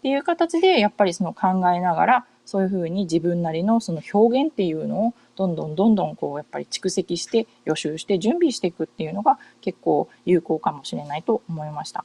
ていう形で、やっぱりその考えながら、そういうふうに自分なりのその表現っていうのをどんどんどんどんこうやっぱり蓄積して予習して準備していくっていうのが結構有効かもしれないと思いました。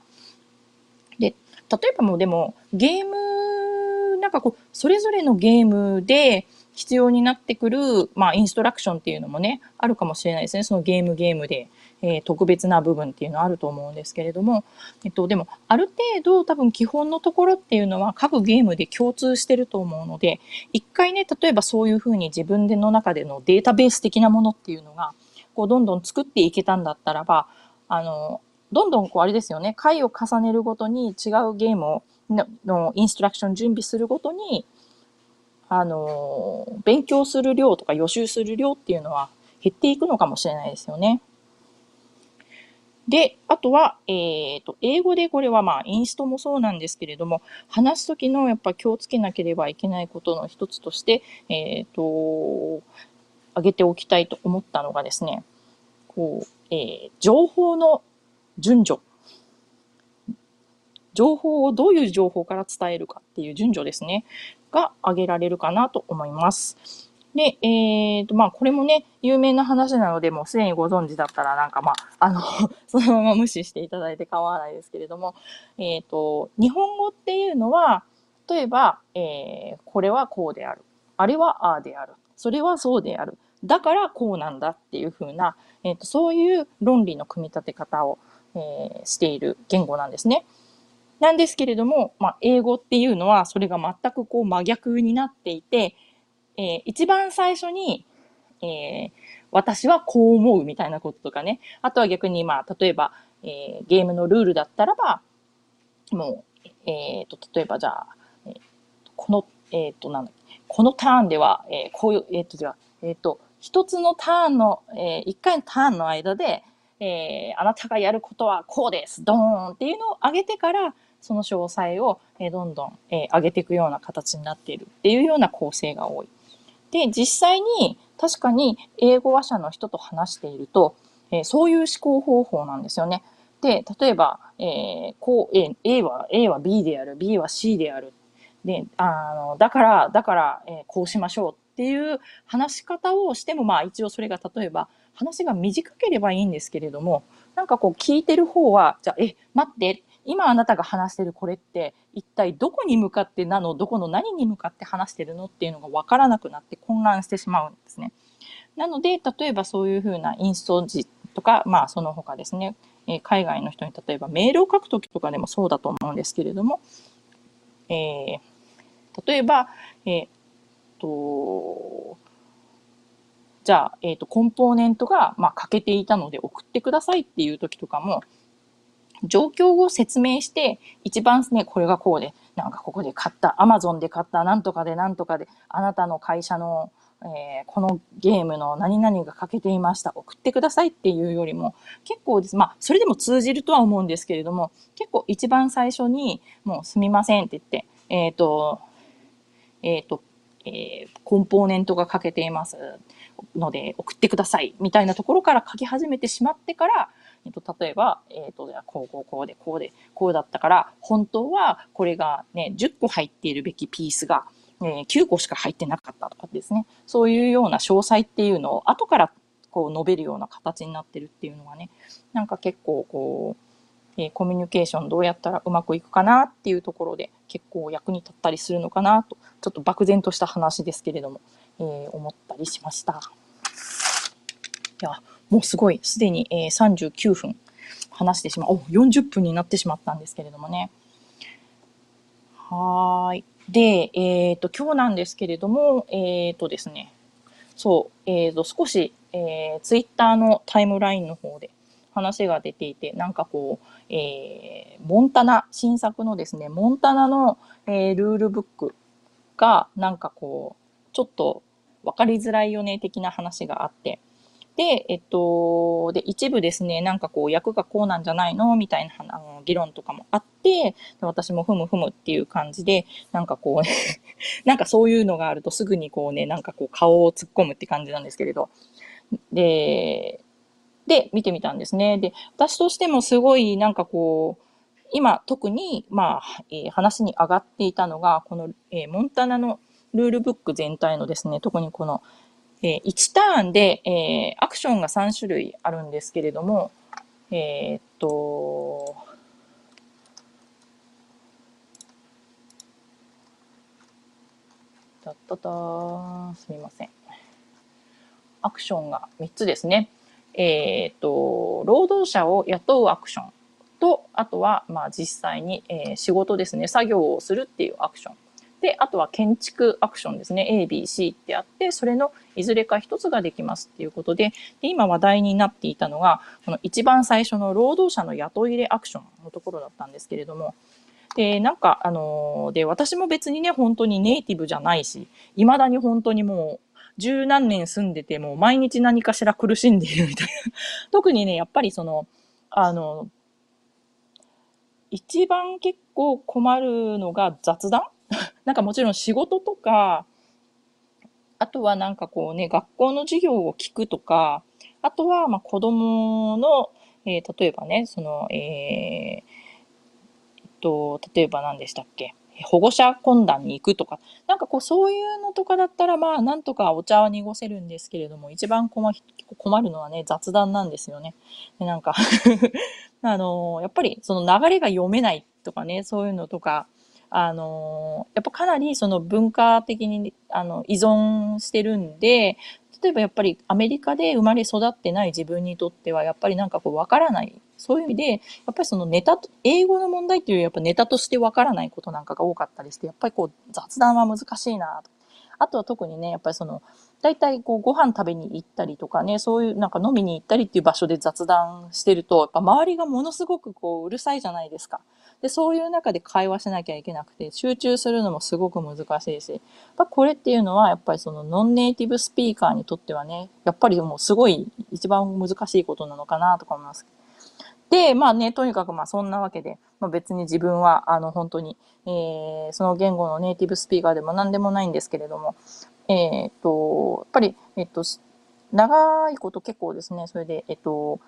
で、例えばもうでもゲーム、なんかこう、それぞれのゲームで必要になってくる、まあインストラクションっていうのもね、あるかもしれないですね。そのゲームゲームで。えー、特別な部分っていうのはあると思うんですけれども、えっと、でも、ある程度多分基本のところっていうのは各ゲームで共通してると思うので、一回ね、例えばそういうふうに自分での中でのデータベース的なものっていうのが、こう、どんどん作っていけたんだったらば、あの、どんどんこうあれですよね、回を重ねるごとに違うゲームをののインストラクション準備するごとに、あの、勉強する量とか予習する量っていうのは減っていくのかもしれないですよね。で、あとは、えっ、ー、と、英語でこれはまあ、インストもそうなんですけれども、話すときのやっぱ気をつけなければいけないことの一つとして、えっ、ー、と、挙げておきたいと思ったのがですね、こう、えー、情報の順序。情報をどういう情報から伝えるかっていう順序ですね、が挙げられるかなと思います。で、えっ、ー、と、まあ、これもね、有名な話なので、もうすでにご存知だったら、なんかまあ、あの そのまま無視していただいて構わないですけれども、えっ、ー、と、日本語っていうのは、例えば、えー、これはこうである。あれはああである。それはそうである。だからこうなんだっていうふうな、えっ、ー、と、そういう論理の組み立て方を、えー、している言語なんですね。なんですけれども、まあ、英語っていうのは、それが全くこう真逆になっていて、えー、一番最初に、えー、私はこう思うみたいなこととかね。あとは逆に、まあ、例えば、えー、ゲームのルールだったらば、もう、えっ、ー、と、例えばじゃあ、えー、この、えっ、ー、と、なんだこのターンでは、えー、こういう、えっ、と、じゃあ、えっ、と、一つのターンの、えー、一回のターンの間で、えー、あなたがやることはこうです。ドーンっていうのを上げてから、その詳細を、えー、どんどん、えー、上げていくような形になっているっていうような構成が多い。で、実際に確かに英語話者の人と話していると、えー、そういう思考方法なんですよね。で、例えば、えー、こう、A, A は、A は B である、B は C である。で、あの、だから、だから、えー、こうしましょうっていう話し方をしても、まあ一応それが例えば、話が短ければいいんですけれども、なんかこう聞いてる方は、じゃあ、え、待って、今あなたが話してるこれって一体どこに向かってなのどこの何に向かって話してるのっていうのが分からなくなって混乱してしまうんですね。なので例えばそういうふうなインスト時とかまあその他ですね、えー、海外の人に例えばメールを書く時とかでもそうだと思うんですけれども、えー、例えば、えー、とじゃあ、えっ、と、コンポーネントが、まあ、欠けていたので送ってくださいっていう時とかも、状況を説明して、一番ね、これがこうで、なんかここで買った、アマゾンで買った、なんとかでなんとかで、あなたの会社の、えー、このゲームの何々が欠けていました。送ってくださいっていうよりも、結構です。まあ、それでも通じるとは思うんですけれども、結構一番最初に、もうすみませんって言って、えっ、ー、と、えっ、ー、と、えー、コンポーネントが欠けていますので送ってくださいみたいなところから書き始めてしまってから、えっと、例えば、えっと、じゃあ、こう、こう、こうで、こうで、こうだったから、本当は、これがね、10個入っているべきピースが、えー、9個しか入ってなかったとかですね。そういうような詳細っていうのを後からこう述べるような形になってるっていうのがね、なんか結構こう、えー、コミュニケーションどうやったらうまくいくかなっていうところで結構役に立ったりするのかなと、ちょっと漠然とした話ですけれども、えー、思ったりしました。いや、もうすごい、すでに、えー、39分話してしまう。お、40分になってしまったんですけれどもね。はい。で、えっ、ー、と、今日なんですけれども、えっ、ー、とですね、そう、えっ、ー、と、少し、えー、ツイッターのタイムラインの方で話が出ていて、なんかこう、えー、モンタナ、新作のですね、モンタナの、えー、ルールブックが、なんかこう、ちょっと分かりづらいよね、的な話があって、で、えっと、で、一部ですね、なんかこう、役がこうなんじゃないの？みたいなあの議論とかもあって、私もふむふむっていう感じで、なんかこう、ね、なんかそういうのがあるとすぐにこうね、なんかこう、顔を突っ込むって感じなんですけれど。で、で、見てみたんですね。で、私としてもすごいなんかこう、今特に、まあ、えー、話に上がっていたのが、この、えー、モンタナのルールブック全体のですね、特にこの、えー、1ターンで、えー、アクションが3種類あるんですけれども、えー、っと、たったたすみません。アクションが3つですね。えっ、と、労働者を雇うアクションと、あとは、まあ実際に、えー、仕事ですね、作業をするっていうアクション。で、あとは建築アクションですね。A、B、C ってあって、それのいずれか一つができますっていうことで、で今話題になっていたのが、この一番最初の労働者の雇い入れアクションのところだったんですけれども、で、なんか、あのー、で、私も別にね、本当にネイティブじゃないし、未だに本当にもう、十何年住んでても毎日何かしら苦しんでいるみたいな。特にね、やっぱりその、あの、一番結構困るのが雑談なんかもちろん仕事とか、あとはなんかこうね、学校の授業を聞くとか、あとはまあ子供の、えー、例えばね、その、えー、えっと、例えば何でしたっけ保護者懇談に行くとか、なんかこうそういうのとかだったらまあなんとかお茶は濁せるんですけれども、一番困困るのはね、雑談なんですよね。でなんか あのやっぱりその流れが読めないとかね、そういうのとか、あの、やっぱかなりその文化的にあの依存してるんで、例えばやっぱりアメリカで生まれ育ってない自分にとってはやっぱりなんかこうわからない。そういう意味で、やっぱりそのネタと、英語の問題っていうよりやっぱネタとしてわからないことなんかが多かったりして、やっぱりこう雑談は難しいなと。あとは特にね、やっぱりその、大体こうご飯食べに行ったりとかね、そういうなんか飲みに行ったりっていう場所で雑談してると、やっぱ周りがものすごくこううるさいじゃないですか。で、そういう中で会話しなきゃいけなくて、集中するのもすごく難しいし、やっぱこれっていうのは、やっぱりそのノンネイティブスピーカーにとってはね、やっぱりもうすごい一番難しいことなのかなとか思います。で、まあね、とにかくまあそんなわけで、まあ、別に自分はあの本当に、えー、その言語のネイティブスピーカーでも何でもないんですけれども、えっ、と、やっぱり、えっ、と、長いこと結構ですね、それで、えっ、と、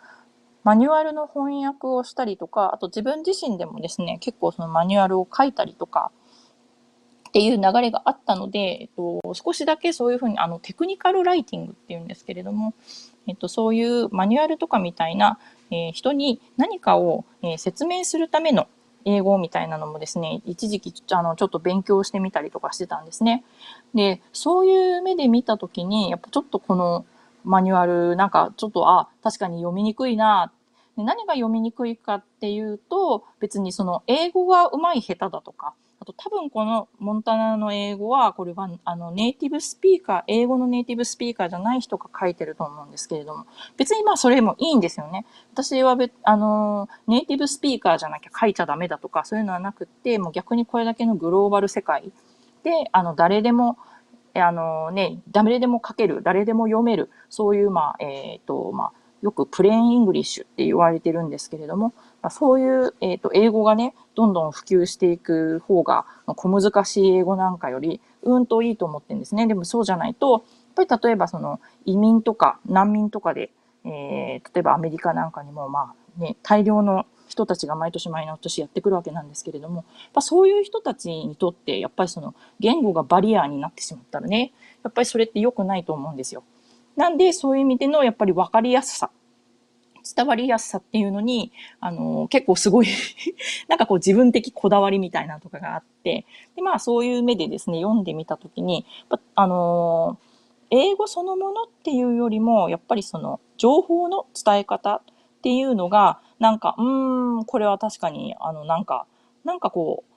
マニュアルの翻訳をしたりとか、あと自分自身でもですね、結構そのマニュアルを書いたりとか、っていう流れがあったので、えっと、少しだけそういうふうに、あの、テクニカルライティングっていうんですけれども、えっと、そういうマニュアルとかみたいな、えー、人に何かを、えー、説明するための英語みたいなのもですね、一時期あのちょっと勉強してみたりとかしてたんですね。で、そういう目で見たときに、やっぱちょっとこのマニュアル、なんかちょっと、あ、確かに読みにくいな。何が読みにくいかっていうと、別にその英語が上手い下手だとか、あと多分このモンタナの英語は、これはあのネイティブスピーカー、英語のネイティブスピーカーじゃない人が書いてると思うんですけれども、別にまあそれもいいんですよね。私は別、あの、ネイティブスピーカーじゃなきゃ書いちゃダメだとか、そういうのはなくって、もう逆にこれだけのグローバル世界で、あの、誰でも、あのね、誰でも書ける、誰でも読める、そういう、まあ、えっ、ー、と、まあ、よく plain English って言われてるんですけれども、まあ、そういう、えっ、ー、と、英語がね、どんどん普及していく方が、小難しい英語なんかより、うんといいと思ってるんですね。でもそうじゃないと、やっぱり例えばその移民とか難民とかで、えー、例えばアメリカなんかにも、まあね、大量の人たちが毎年毎年やってくるわけなんですけれども、やそういう人たちにとって、やっぱりその言語がバリアーになってしまったらね、やっぱりそれって良くないと思うんですよ。なんで、そういう意味でのやっぱり分かりやすさ伝わりやすさっていうのに、あの、結構すごい なんかこう自分的こだわりみたいなとかがあって、で、まあそういう目でですね、読んでみたときに、あの英語そのものっていうよりも、やっぱりその情報の伝え方っていうのが、なんか、うーん、これは確かに、あの、なんか、なんかこう、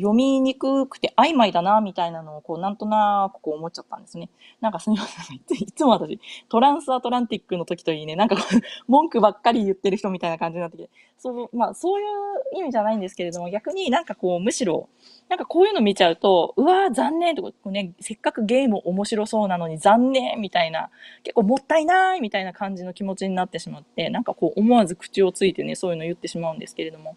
読みにくくて曖昧だな、みたいなのを、こう、なんとなくこう思っちゃったんですね。なんかすみません。いつも私、トランスアトランティックの時といいね、なんかこう文句ばっかり言ってる人みたいな感じになってきて、そう、まあ、そういう意味じゃないんですけれども、逆になんかこう、むしろ、なんかこういうの見ちゃうと、うわー残念とか、ね、せっかくゲーム面白そうなのに残念みたいな、結構もったいないみたいな感じの気持ちになってしまって、なんかこう思わず口をついてね、そういうの言ってしまうんですけれども。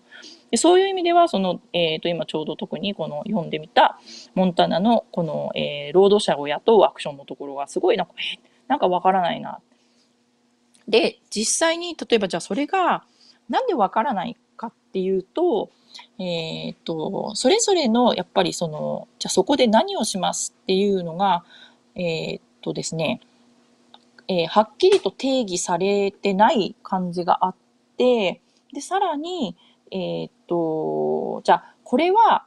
でそういう意味では、その、え、ー、と、今ちょうど特にこの読んでみた、モンタナのこの、えー、労働者を雇うアクションのところがすごいなんか、えなんかわからないな。で、実際に、例えばじゃあそれが、なんでわからないかっていうと、えっ、と、それぞれの、やっぱりその、じゃあそこで何をしますっていうのが、えっ、とですね、えー、はっきりと定義されてない感じがあって、で、さらに、えっ、と、じゃあ、これは、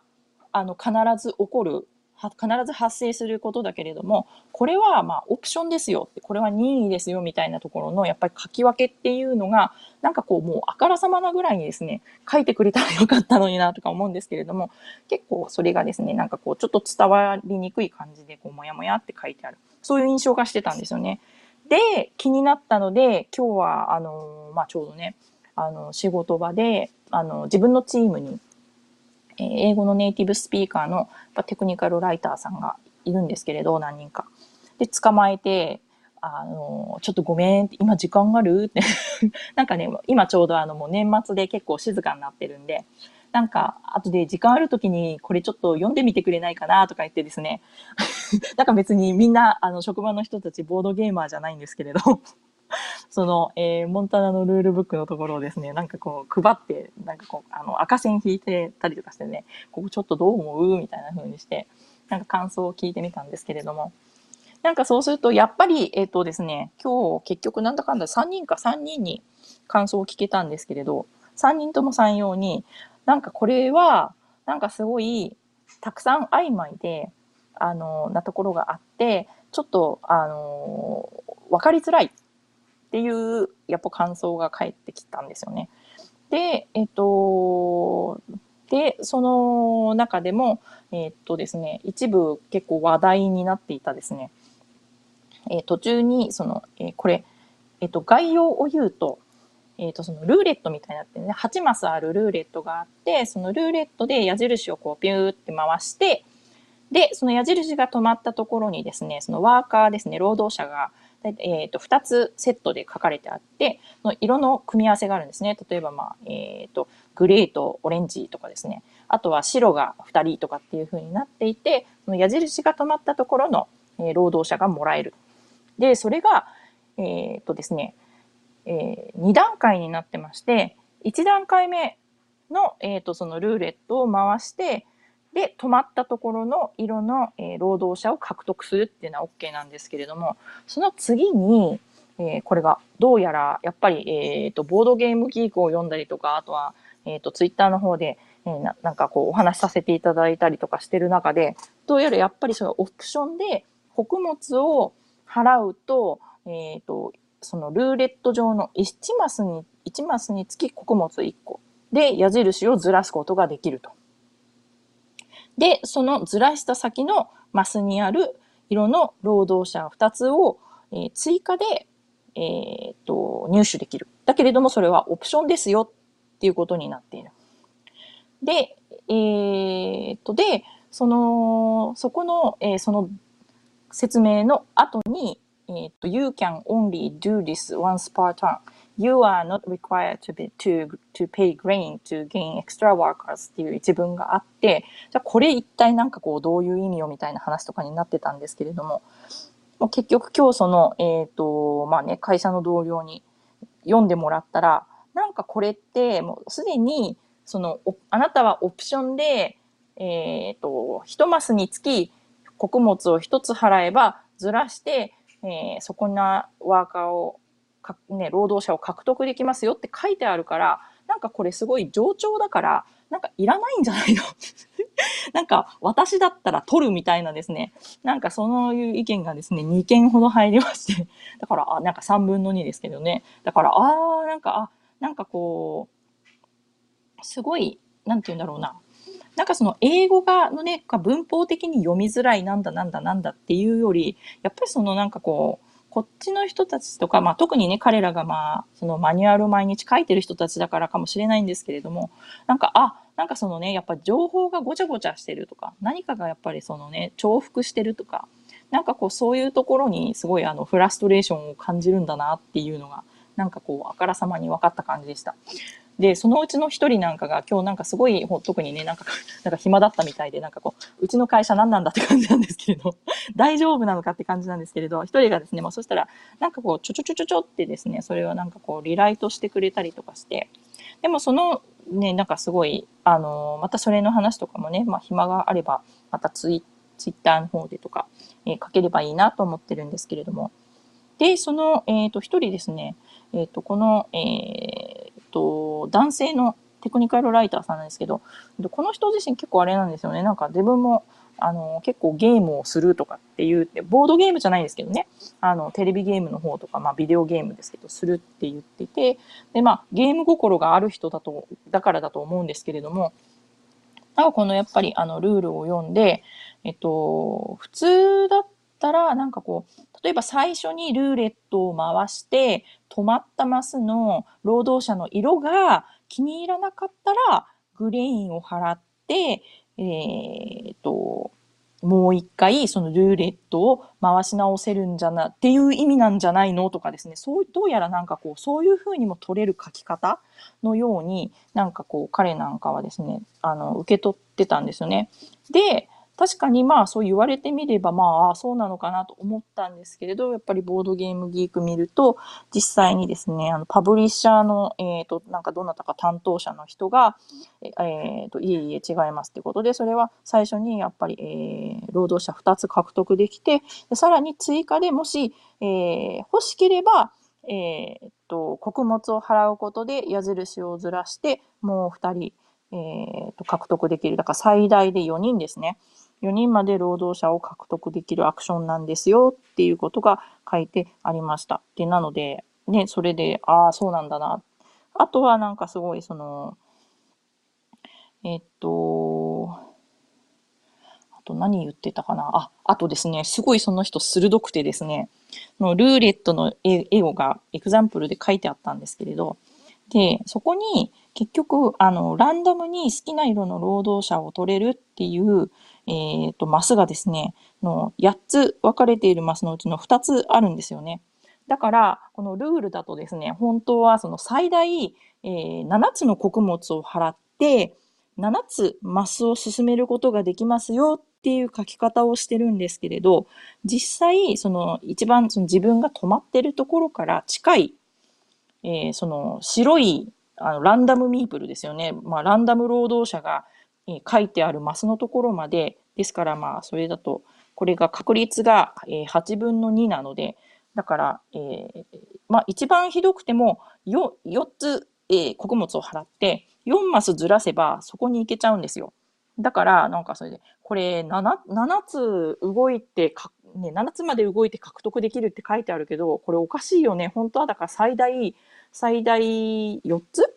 あの、必ず起こる必ず発生することだけれども、これはまあオプションですよ、これは任意ですよみたいなところのやっぱり書き分けっていうのが、なんかこうもうあからさまなぐらいにですね、書いてくれたらよかったのになとか思うんですけれども、結構それがですね、なんかこうちょっと伝わりにくい感じでこうもやもやって書いてある。そういう印象がしてたんですよね。で、気になったので、今日はあの、まあちょうどね、あの仕事場で、あの自分のチームにえ英語のネイティブスピーカーのテクニカルライターさんがいるんですけれど、何人か。で、捕まえて、あの、ちょっとごめん、今時間があるって なんかね、今ちょうどあのもう年末で結構静かになってるんで、なんか、後で時間ある時にこれちょっと読んでみてくれないかなとか言ってですね。なんか別にみんな、あの、職場の人たちボードゲーマーじゃないんですけれど その、えー、モンタナのルールブックのところをですね、なんかこう配って、なんかこう、あの、赤線引いてたりとかしてね、ここちょっとどう思う？みたいな風にして、なんか感想を聞いてみたんですけれども、なんかそうすると、やっぱり、えっ、ー、とですね、今日結局なんだかんだ3人か3人に感想を聞けたんですけれど、3人とも3様に、なんかこれは、なんかすごい、たくさん曖昧で、あの、なところがあって、ちょっと、あの、わかりづらいっていう、やっぱ感想が返ってきたんですよね。で、えっと、で、その中でも、えっとですね、一部結構話題になっていたですね、えー、途中に、その、えー、これ、えっと、概要を言うと、えっ、と、そのルーレットみたいになってね、8マスあるルーレットがあって、そのルーレットで矢印をこうピューって回して、で、その矢印が止まったところにですね、そのワーカーですね、労働者が、え、ー、と、2つセットで書かれてあって、の色の組み合わせがあるんですね。例えば、まあ、え、ー、と、グレーとオレンジとかですね。あとは白が2人とかっていう風になっていて、その矢印が止まったところの、え、労働者がもらえる。で、それが、えっ、とですね、え2段階になってまして、1段階目の、えっ、と、そのルーレットを回して、で、止まったところの色の、えー、労働者を獲得するっていうのは OK なんですけれども、その次に、えー、これがどうやら、やっぱり、えっ、ー、と、ボードゲームギークを読んだりとか、あとは、えっ、と、ツイッターの方で、えー、ななんかこう、お話しさせていただいたりとかしてる中で、どうやらやっぱりそのオプションで、穀物を払うと、えっ、と、そのルーレット上の1マスに、1マスにつき穀物1個で矢印をずらすことができると。で、そのずらした先のマスにある色の労働者2つを、えー、追加で、えー、っと、入手できる。だけれども、それはオプションですよっていうことになっている。で、えー、っと、で、その、そこの、えー、その説明の後に、えー、っと、you can only do this once per turn. You are not required to, be, to, to pay grain to gain extra workers っていう一文があって、じゃあこれ一体なんかこうどういう意味よみたいな話とかになってたんですけれども、もう結局今日その、えっ、ー、と、まあね、会社の同僚に読んでもらったら、なんかこれってもうすでに、その、あなたはオプションで、えっ、ー、と、一マスにつき穀物を一つ払えばずらして、えー、そこなワーカーをか、ね、労働者を獲得できますよって書いてあるから、なんかこれすごい冗長だから、なんかいらないんじゃないの？なんか私だったら取るみたいなですね、なんかそういう意見がですね、2件ほど入りまして、だから、あ、なんか3分の2ですけどね。だから、あー、なんか、あ、なんかこう、すごい、なんて言うんだろうな。なんかその英語がのね、文法的に読みづらいなんだなんだなんだっていうより、やっぱりそのなんかこう、こっちの人たちとか、まあ、特にね、彼らがまあ、そのマニュアルを毎日書いてる人たちだからかもしれないんですけれども、なんか、あ、なんかそのね、やっぱ情報がごちゃごちゃしてるとか、何かがやっぱりそのね、重複してるとか、なんかこう、そういうところにすごいあの、フラストレーションを感じるんだなっていうのが、なんかこう、あからさまに分かった感じでした。で、そのうちの一人なんかが今日なんかすごい、特にね、なんか、なんか暇だったみたいで、なんかこう、うちの会社何なんだって感じなんですけれど、大丈夫なのかって感じなんですけれど、一人がですね、もうそしたら、なんかこう、ちょちょちょちょちょってですね、それをなんかこう、リライトしてくれたりとかして、でもその、ね、なんかすごい、あの、またそれの話とかもね、まあ暇があれば、またツイツイッターの方でとか、えー、書ければいいなと思ってるんですけれども。で、その、えっ、ー、と、一人ですね、えっ、ー、と、この、えっ、と、男性のテクニカルライターさんなんですけど、この人自身結構あれなんですよね。なんか自分も、あの、結構ゲームをするとかっていう、ボードゲームじゃないですけどね。あの、テレビゲームの方とか、まあビデオゲームですけど、するって言ってて、で、まあゲーム心がある人だと、だからだと思うんですけれども、なんかこのやっぱりあのルールを読んで、えっと、普通だったたら、なんかこう、例えば最初にルーレットを回して、止まったマスの労働者の色が気に入らなかったら、グレインを払って、えっ、と、もう一回そのルーレットを回し直せるんじゃな、っていう意味なんじゃないのとかですね、そう、どうやらなんかこう、そういう風にも取れる書き方のように、なんかこう、彼なんかはですね、あの、受け取ってたんですよね。で、確かにまあそう言われてみればまあそうなのかなと思ったんですけれど、やっぱりボードゲームギーク見ると、実際にですね、あのパブリッシャーの、えっ、ー、と、なんかどなたか担当者の人が、えっ、ー、と、いえいえ違いますってことで、それは最初にやっぱり、えー、労働者2つ獲得できて、さらに追加でもし、えー、欲しければ、えっ、と、穀物を払うことで矢印をずらして、もう2人、えっ、と、獲得できる。だから最大で4人ですね。4人まで労働者を獲得できるアクションなんですよっていうことが書いてありました。で、なので、ね、それで、ああ、そうなんだな。あとはなんかすごいその、えっと、あと何言ってたかな。あ、あとですね、すごいその人鋭くてですね、のルーレットの絵をがエクザンプルで書いてあったんですけれど、で、そこに結局、あの、ランダムに好きな色の労働者を取れるっていう、えっ、ー、と、マスがですね、の8つ分かれているマスのうちの2つあるんですよね。だから、このルールだとですね、本当はその最大、えー、7つの穀物を払って、7つマスを進めることができますよっていう書き方をしてるんですけれど、実際、その一番その自分が止まってるところから近い、えー、その白いあのランダムミープルですよね。まあ、ランダム労働者が書いてあるマスのところまで、ですからまあ、それだと、これが確率が、え8分の2なので、だから、えー、まあ、一番ひどくても4、4つ、えー、穀物を払って、4マスずらせばそこに行けちゃうんですよ。だから、なんかそれで、これ7、7つ動いてか、ね、7つまで動いて獲得できるって書いてあるけど、これおかしいよね。本当はだから最大、最大4つ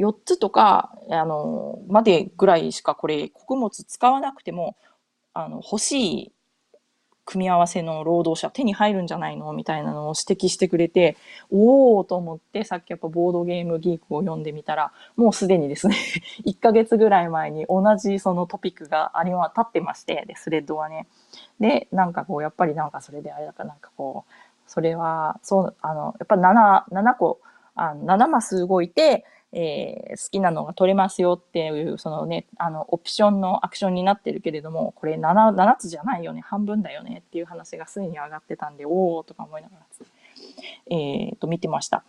4つとか、あの、までぐらいしかこれ、穀物使わなくても、あの、欲しい組み合わせの労働者手に入るんじゃないの？みたいなのを指摘してくれて、おおと思って、さっきやっぱボードゲームギークを読んでみたら、もうすでにですね 1ヶ月ぐらい前に同じそのトピックがありま、立ってまして、で、スレッドはね。で、なんかこう、やっぱりなんかそれであれだからなんかこう、それは、そう、あの、やっぱ7、7個、あの7マス動いて、えー、好きなのが取れますよっていう、そのね、あの、オプションのアクションになってるけれども、これ 7, 7つじゃないよね、半分だよねっていう話がすでに上がってたんで、おおとか思いながら、えー、と、見てました。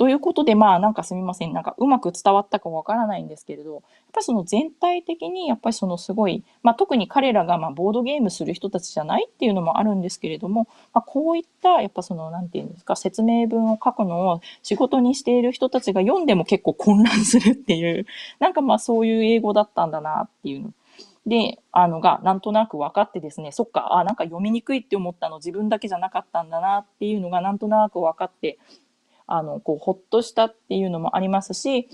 ということで、まあなんかすみません。なんかうまく伝わったかわからないんですけれど、やっぱりその全体的にやっぱりそのすごい、まあ特に彼らがまあボードゲームする人たちじゃないっていうのもあるんですけれども、まあこういったやっぱそのなんていうんですか、説明文を書くのを仕事にしている人たちが読んでも結構混乱するっていう、なんかまあそういう英語だったんだなっていうの。で、あのが、なんとなく分かってですね、そっか、あ、なんか読みにくいって思ったの自分だけじゃなかったんだなっていうのがなんとなく分かって、あの、こう、ほっとしたっていうのもありますし、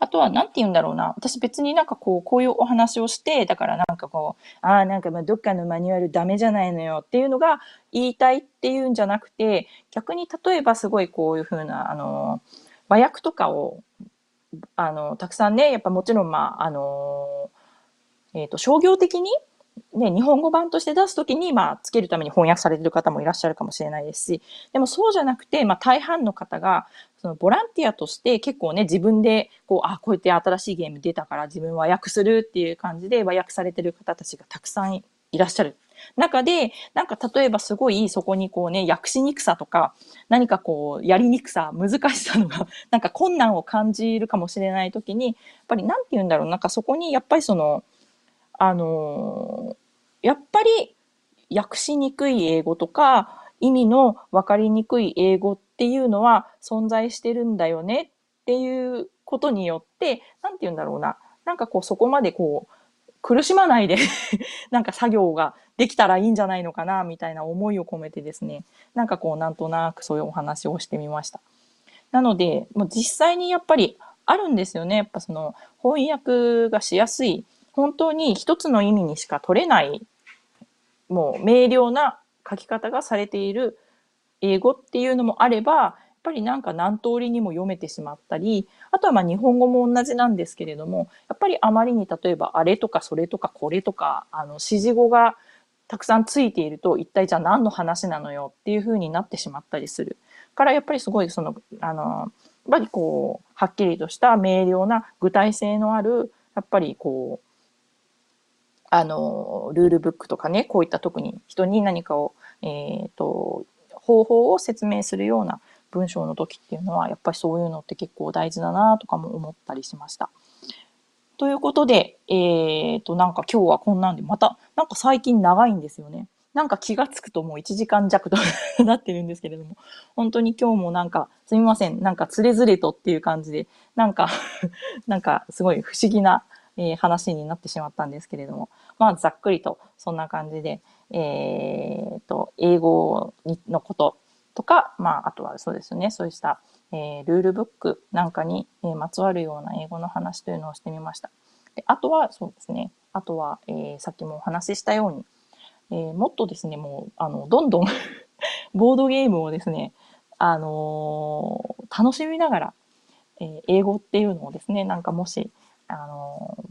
あとは、なんて言うんだろうな。私別になんかこう、こういうお話をして、だからなんかこう、ああ、なんかまあどっかのマニュアルダメじゃないのよっていうのが言いたいっていうんじゃなくて、逆に例えばすごいこういうふうな、あの、和訳とかを、あの、たくさんね、やっぱもちろんまあ、あの、えっ、ー、と、商業的にね、日本語版として出すときに、まあ、つけるために翻訳されてる方もいらっしゃるかもしれないですし、でもそうじゃなくて、まあ、大半の方が、そのボランティアとして結構ね、自分で、こう、あ、こうやって新しいゲーム出たから自分和訳するっていう感じで和訳されてる方たちがたくさんいらっしゃる。中で、なんか例えばすごいそこにこうね、訳しにくさとか、何かこう、やりにくさ、難しさのが、なんか困難を感じるかもしれないときに、やっぱりなんて言うんだろう、なんかそこにやっぱりその、あのやっぱり訳しにくい英語とか意味の分かりにくい英語っていうのは存在してるんだよねっていうことによって、なんて言うんだろうな。なんかこうそこまでこう苦しまないで なんか作業ができたらいいんじゃないのかなみたいな思いを込めてですね、なんかこうなんとなくそういうお話をしてみました。なので、もう実際にやっぱりあるんですよね。やっぱその翻訳がしやすい本当に一つの意味にしか取れない、もう明瞭な書き方がされている英語っていうのもあれば、やっぱりなんか何通りにも読めてしまったり、あとはまあ日本語も同じなんですけれども、やっぱりあまりに例えばあれとかそれとかこれとか、あの指示語がたくさんついていると、一体じゃあ何の話なのよっていう風になってしまったりする。からやっぱりすごいその、あの、やっぱりこう、はっきりとした明瞭な具体性のある、やっぱりこう、あの、ルールブックとかね、こういった特に人に何かを、えっ、ー、と、方法を説明するような文章の時っていうのは、やっぱりそういうのって結構大事だなとかも思ったりしました。ということで、えっ、ー、と、なんか今日はこんなんで、また、なんか最近長いんですよね。なんか気がつくともう1時間弱となってるんですけれども、本当に今日もなんか、すみません、なんかつれづれとっていう感じで、なんか なんかすごい不思議なえー、話になってしまったんですけれども、まあ、ざっくりとそんな感じで、えー、と、英語のこととか、まあ、あとはそうですね、そうした、えー、ルールブックなんかに、えー、まつわるような英語の話というのをしてみました。であとは、そうですね、あとは、えー、さっきもお話ししたように、えー、もっとですね、もう、あの、どんどん ボードゲームをですね、あのー、楽しみながら、えー、英語っていうのをですね、なんかもし、あの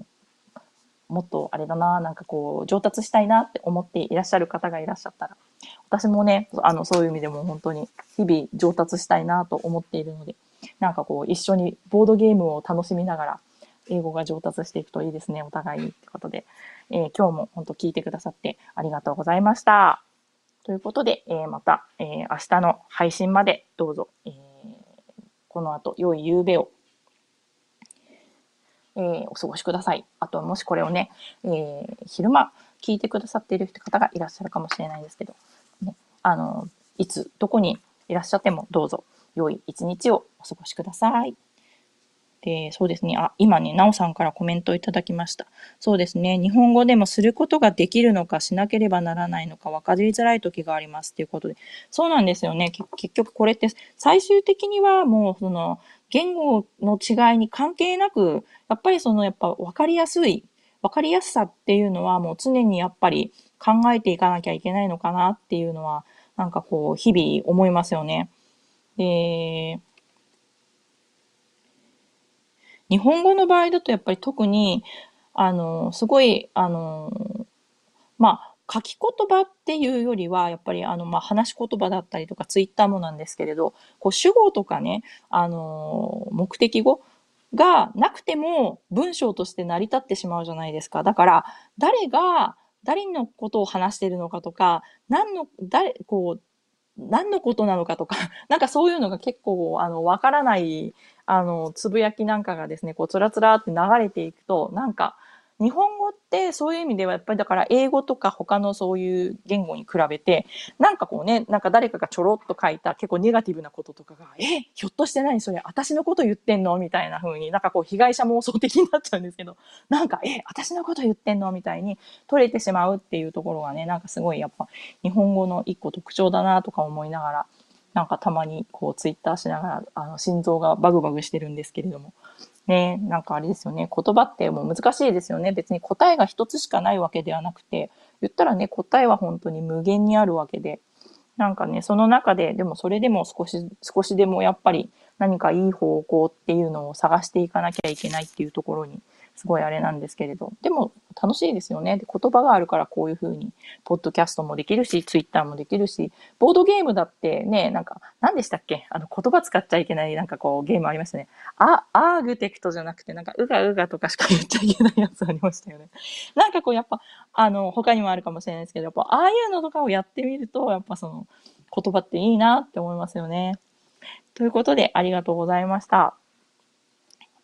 もっとあれだな、なんかこう、上達したいなって思っていらっしゃる方がいらっしゃったら、私もね、あの、そういう意味でも本当に日々上達したいなと思っているので、なんかこう、一緒にボードゲームを楽しみながら、英語が上達していくといいですね、お互いにってことで、えー、今日も本当聞いてくださってありがとうございました。ということで、えー、また、えー、明日の配信までどうぞ、えーこの後、良い夕べをえー、お過ごしください。あと、もしこれをね、えー、昼間聞いてくださっている方がいらっしゃるかもしれないですけど、ね、あの、いつ、どこにいらっしゃってもどうぞ良い一日をお過ごしください。で、そうですね。あ、今ね、なおさんからコメントをいただきました。そうですね。日本語でもすることができるのかしなければならないのか分かりづらい時がありますっていうことで。そうなんですよね。結局これって最終的にはもうその言語の違いに関係なく、やっぱりそのやっぱ分かりやすい、分かりやすさっていうのはもう常にやっぱり考えていかなきゃいけないのかなっていうのは、なんかこう日々思いますよね。で、日本語の場合だとやっぱり特に、あの、すごい、あの、まあ、書き言葉っていうよりは、やっぱりあの、まあ、話し言葉だったりとか、ツイッターもなんですけれど、こう、主語とかね、あの、目的語がなくても文章として成り立ってしまうじゃないですか。だから、誰が、誰のことを話してるのかとか、何の、誰、こう、何のことなのかとか、なんかそういうのが結構、あの、わからない、あの、つぶやきなんかがですね、こう、つらつらって流れていくと、なんか、日本語ってそういう意味ではやっぱりだから英語とか他のそういう言語に比べてなんかこうねなんか誰かがちょろっと書いた結構ネガティブなこととかがえひょっとして何それ私のこと言ってんの？みたいな風になんかこう被害者妄想的になっちゃうんですけどなんかえ私のこと言ってんの？みたいに取れてしまうっていうところがねなんかすごいやっぱ日本語の一個特徴だなとか思いながらなんかたまにこうツイッターしながらあの心臓がバグバグしてるんですけれども。ね、なんかあれですよね。言葉ってもう難しいですよね。別に答えが一つしかないわけではなくて、言ったらね、答えは本当に無限にあるわけで、なんかね、その中で、でもそれでも少し、少しでもやっぱり何かいい方向っていうのを探していかなきゃいけないっていうところにすごいあれなんですけれど、でも楽しいですよね。で言葉があるからこういうふうに、ポッドキャストもできるし、ツイッターもできるし、ボードゲームだってね、なんか、何でしたっけ？あの、言葉使っちゃいけない、なんかこう、ゲームありましたね。あ、アーグテクトじゃなくて、なんか、うがうがとかしか言っちゃいけないやつありましたよね。なんかこう、やっぱ、あの、他にもあるかもしれないですけど、やっぱ、ああいうのとかをやってみると、やっぱその、言葉っていいなって思いますよね。ということで、ありがとうございました。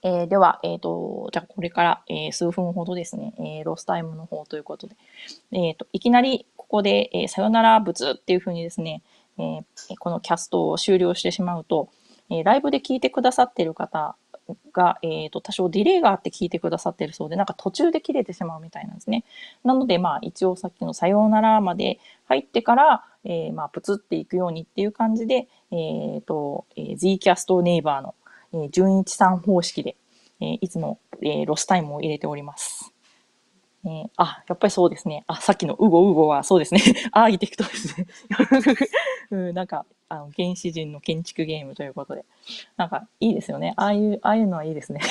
えー、では、えっ、ー、と、じゃあこれから、えー、数分ほどですね、えー、ロスタイムの方ということで、えっ、と、いきなりここで、えさよなら物っていうふうにですね、えこのキャストを終了してしまうと、えライブで聞いてくださってる方が、えっ、と、多少ディレイがあって聞いてくださってるそうで、なんか途中で切れてしまうみたいなんですね。なので、まあ、一応さっきのさようならまで入ってから、えまあ、プツっていくようにっていう感じで、えっ、と、え Z キャストネイバーのえー、純一さん方式で、えー、いつも、えー、ロスタイムを入れております。えー、あ、やっぱりそうですね。あ、さっきのウゴウゴはそうですね。アーキテクトですね。うん、なんか、あの、原始人の建築ゲームということで。なんか、いいですよね。ああいう、ああいうのはいいですね。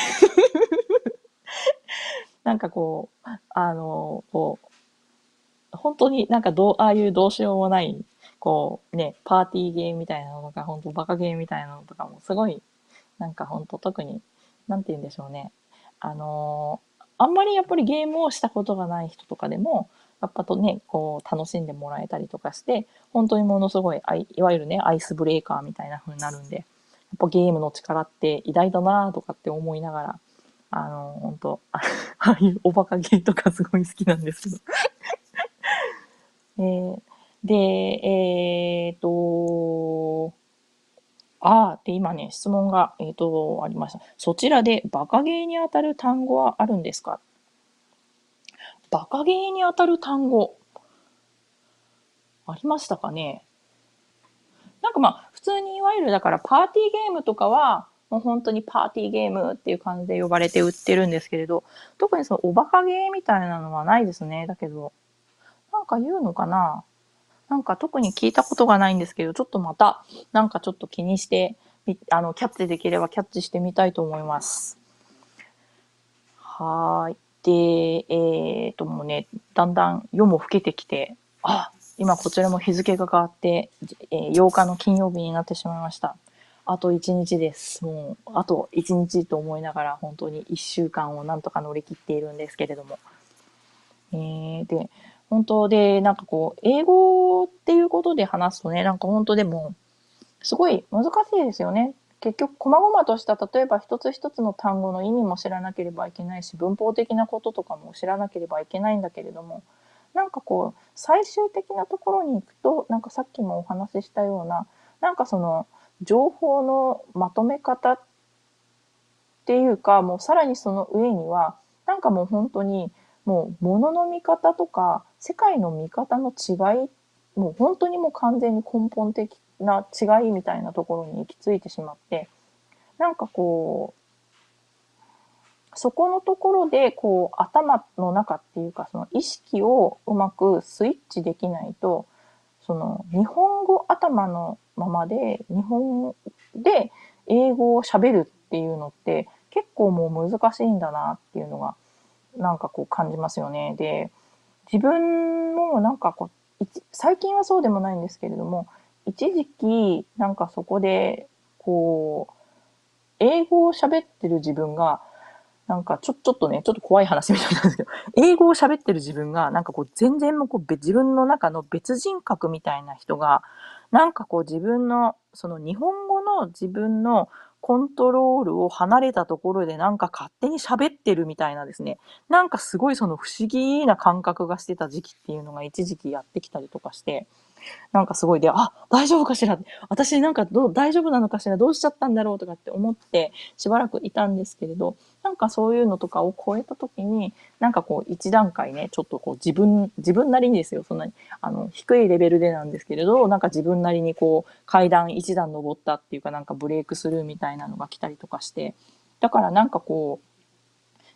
なんかこう、あの、こう、本当になんかどう、ああいうどうしようもない、こうね、パーティーゲームみたいなのとか、本当バカゲームみたいなのとかもすごいなんかほんと特に、なんて言うんでしょうね。あのー、あんまりやっぱりゲームをしたことがない人とかでも、やっぱとね、こう楽しんでもらえたりとかして、本当にものすごい、いわゆるね、アイスブレーカーみたいな風になるんで、やっぱゲームの力って偉大だなとかって思いながら、あの、本当 ああいうおバカゲーとかすごい好きなんですけど えー、で、えー、っと、ああ、で、今ね、質問が、えっ、と、ありました。そちらでバカゲーにあたる単語はあるんですか？バカゲーにあたる単語、ありましたかね？なんかまあ、普通にいわゆるだからパーティーゲームとかは、もう本当にパーティーゲームっていう感じで呼ばれて売ってるんですけれど、特にそのおバカゲーみたいなのはないですね。だけど、なんか言うのかな？なんか特に聞いたことがないんですけど、ちょっとまた、なんかちょっと気にして、あの、キャッチできればキャッチしてみたいと思います。はい。で、えっ、ともうね、だんだん夜も更けてきて、あ、今こちらも日付が変わって、えー、8日の金曜日になってしまいました。あと1日です。もう、あと1日と思いながら、本当に1週間をなんとか乗り切っているんですけれども。えー、で、本当で、なんかこう、英語っていうことで話すとね、なんか本当でも、すごい難しいですよね。結局、細々とした、例えば一つ一つの単語の意味も知らなければいけないし、文法的なこととかも知らなければいけないんだけれども、なんかこう、最終的なところに行くと、なんかさっきもお話ししたような、なんかその、情報のまとめ方っていうか、もうさらにその上には、なんかもう本当に、もう物の見方とか世界の見方の違いもう本当にもう完全に根本的な違いみたいなところに行き着いてしまってなんかこうそこのところでこう頭の中っていうかその意識をうまくスイッチできないとその日本語頭のままで日本で英語を喋るっていうのって結構もう難しいんだなっていうのがなんかこう感じますよね。で、自分もなんかこう、最近はそうでもないんですけれども、一時期なんかそこで、こう、英語を喋ってる自分が、なんかちょ、ちょっとね、ちょっと怖い話みたいなんですけど、英語を喋ってる自分が、なんかこう全然もこう自分の中の別人格みたいな人が、なんかこう自分の、その日本語の自分のコントロールを離れたところでなんか勝手に喋ってるみたいなですね。なんかすごいその不思議な感覚がしてた時期っていうのが一時期やってきたりとかして、なんかすごいで、あ、大丈夫かしら？私なんかどう、大丈夫なのかしら？どうしちゃったんだろうとかって思ってしばらくいたんですけれど、なんかそういうのとかを超えた時に、なんかこう一段階ね、ちょっとこう自分、自分なりにですよ、そんなに、あの、低いレベルでなんですけれど、なんか自分なりにこう階段一段登ったっていうかなんかブレイクスルーみたいなのが来たりとかして、だからなんかこう、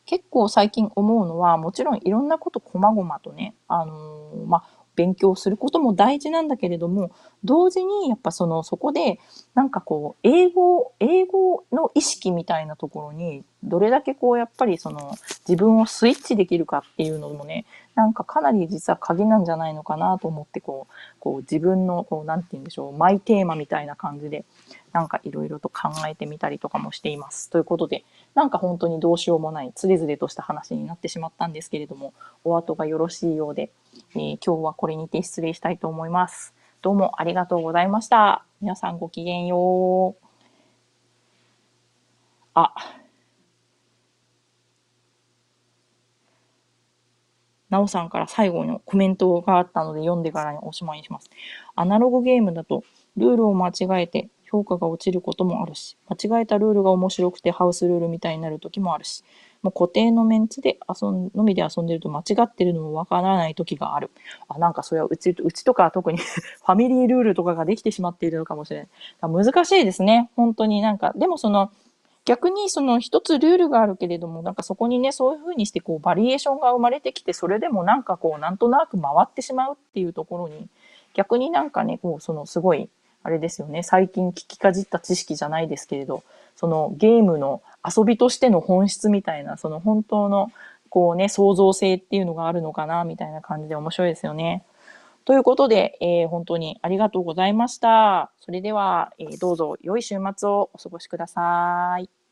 結構最近思うのは、もちろんいろんなこと細々とね、あのー、まあ、勉強することも大事なんだけれども、同時にやっぱその、そこで、なんかこう、英語、英語の意識みたいなところに、どれだけこう、やっぱりその、自分をスイッチできるかっていうのもね、なんかかなり実は鍵なんじゃないのかなと思って、こう、こう自分の、こう、なんて言うんでしょう、マイテーマみたいな感じで、なんかいろいろと考えてみたりとかもしています。ということで、なんか本当にどうしようもない、つれづれとした話になってしまったんですけれども、お後がよろしいようで、えー、今日はこれにて失礼したいと思います。どうもありがとうございました。皆さんごきげんよう。あ。なおさんから最後のコメントがあったので読んでからにおしまいにします。アナログゲームだとルールを間違えて評価が落ちることもあるし、間違えたルールが面白くてハウスルールみたいになる時もあるし、もう固定のメンツで遊ん、のみで遊んでると間違ってるのもわからない時がある。あ、なんかそれはうち、うちとか特に ファミリールールとかができてしまっているのかもしれない。難しいですね。本当になんか、でもその、逆にその一つルールがあるけれども、なんかそこにね、そういうふうにしてこうバリエーションが生まれてきて、それでもなんかこう、なんとなく回ってしまうっていうところに、逆になんかね、こう、そのすごい、あれですよね、最近聞きかじった知識じゃないですけれど、そのゲームの遊びとしての本質みたいな、その本当のこうね、創造性っていうのがあるのかな、みたいな感じで面白いですよね。ということで、えー、本当にありがとうございました。それでは、えー、どうぞ良い週末をお過ごしください。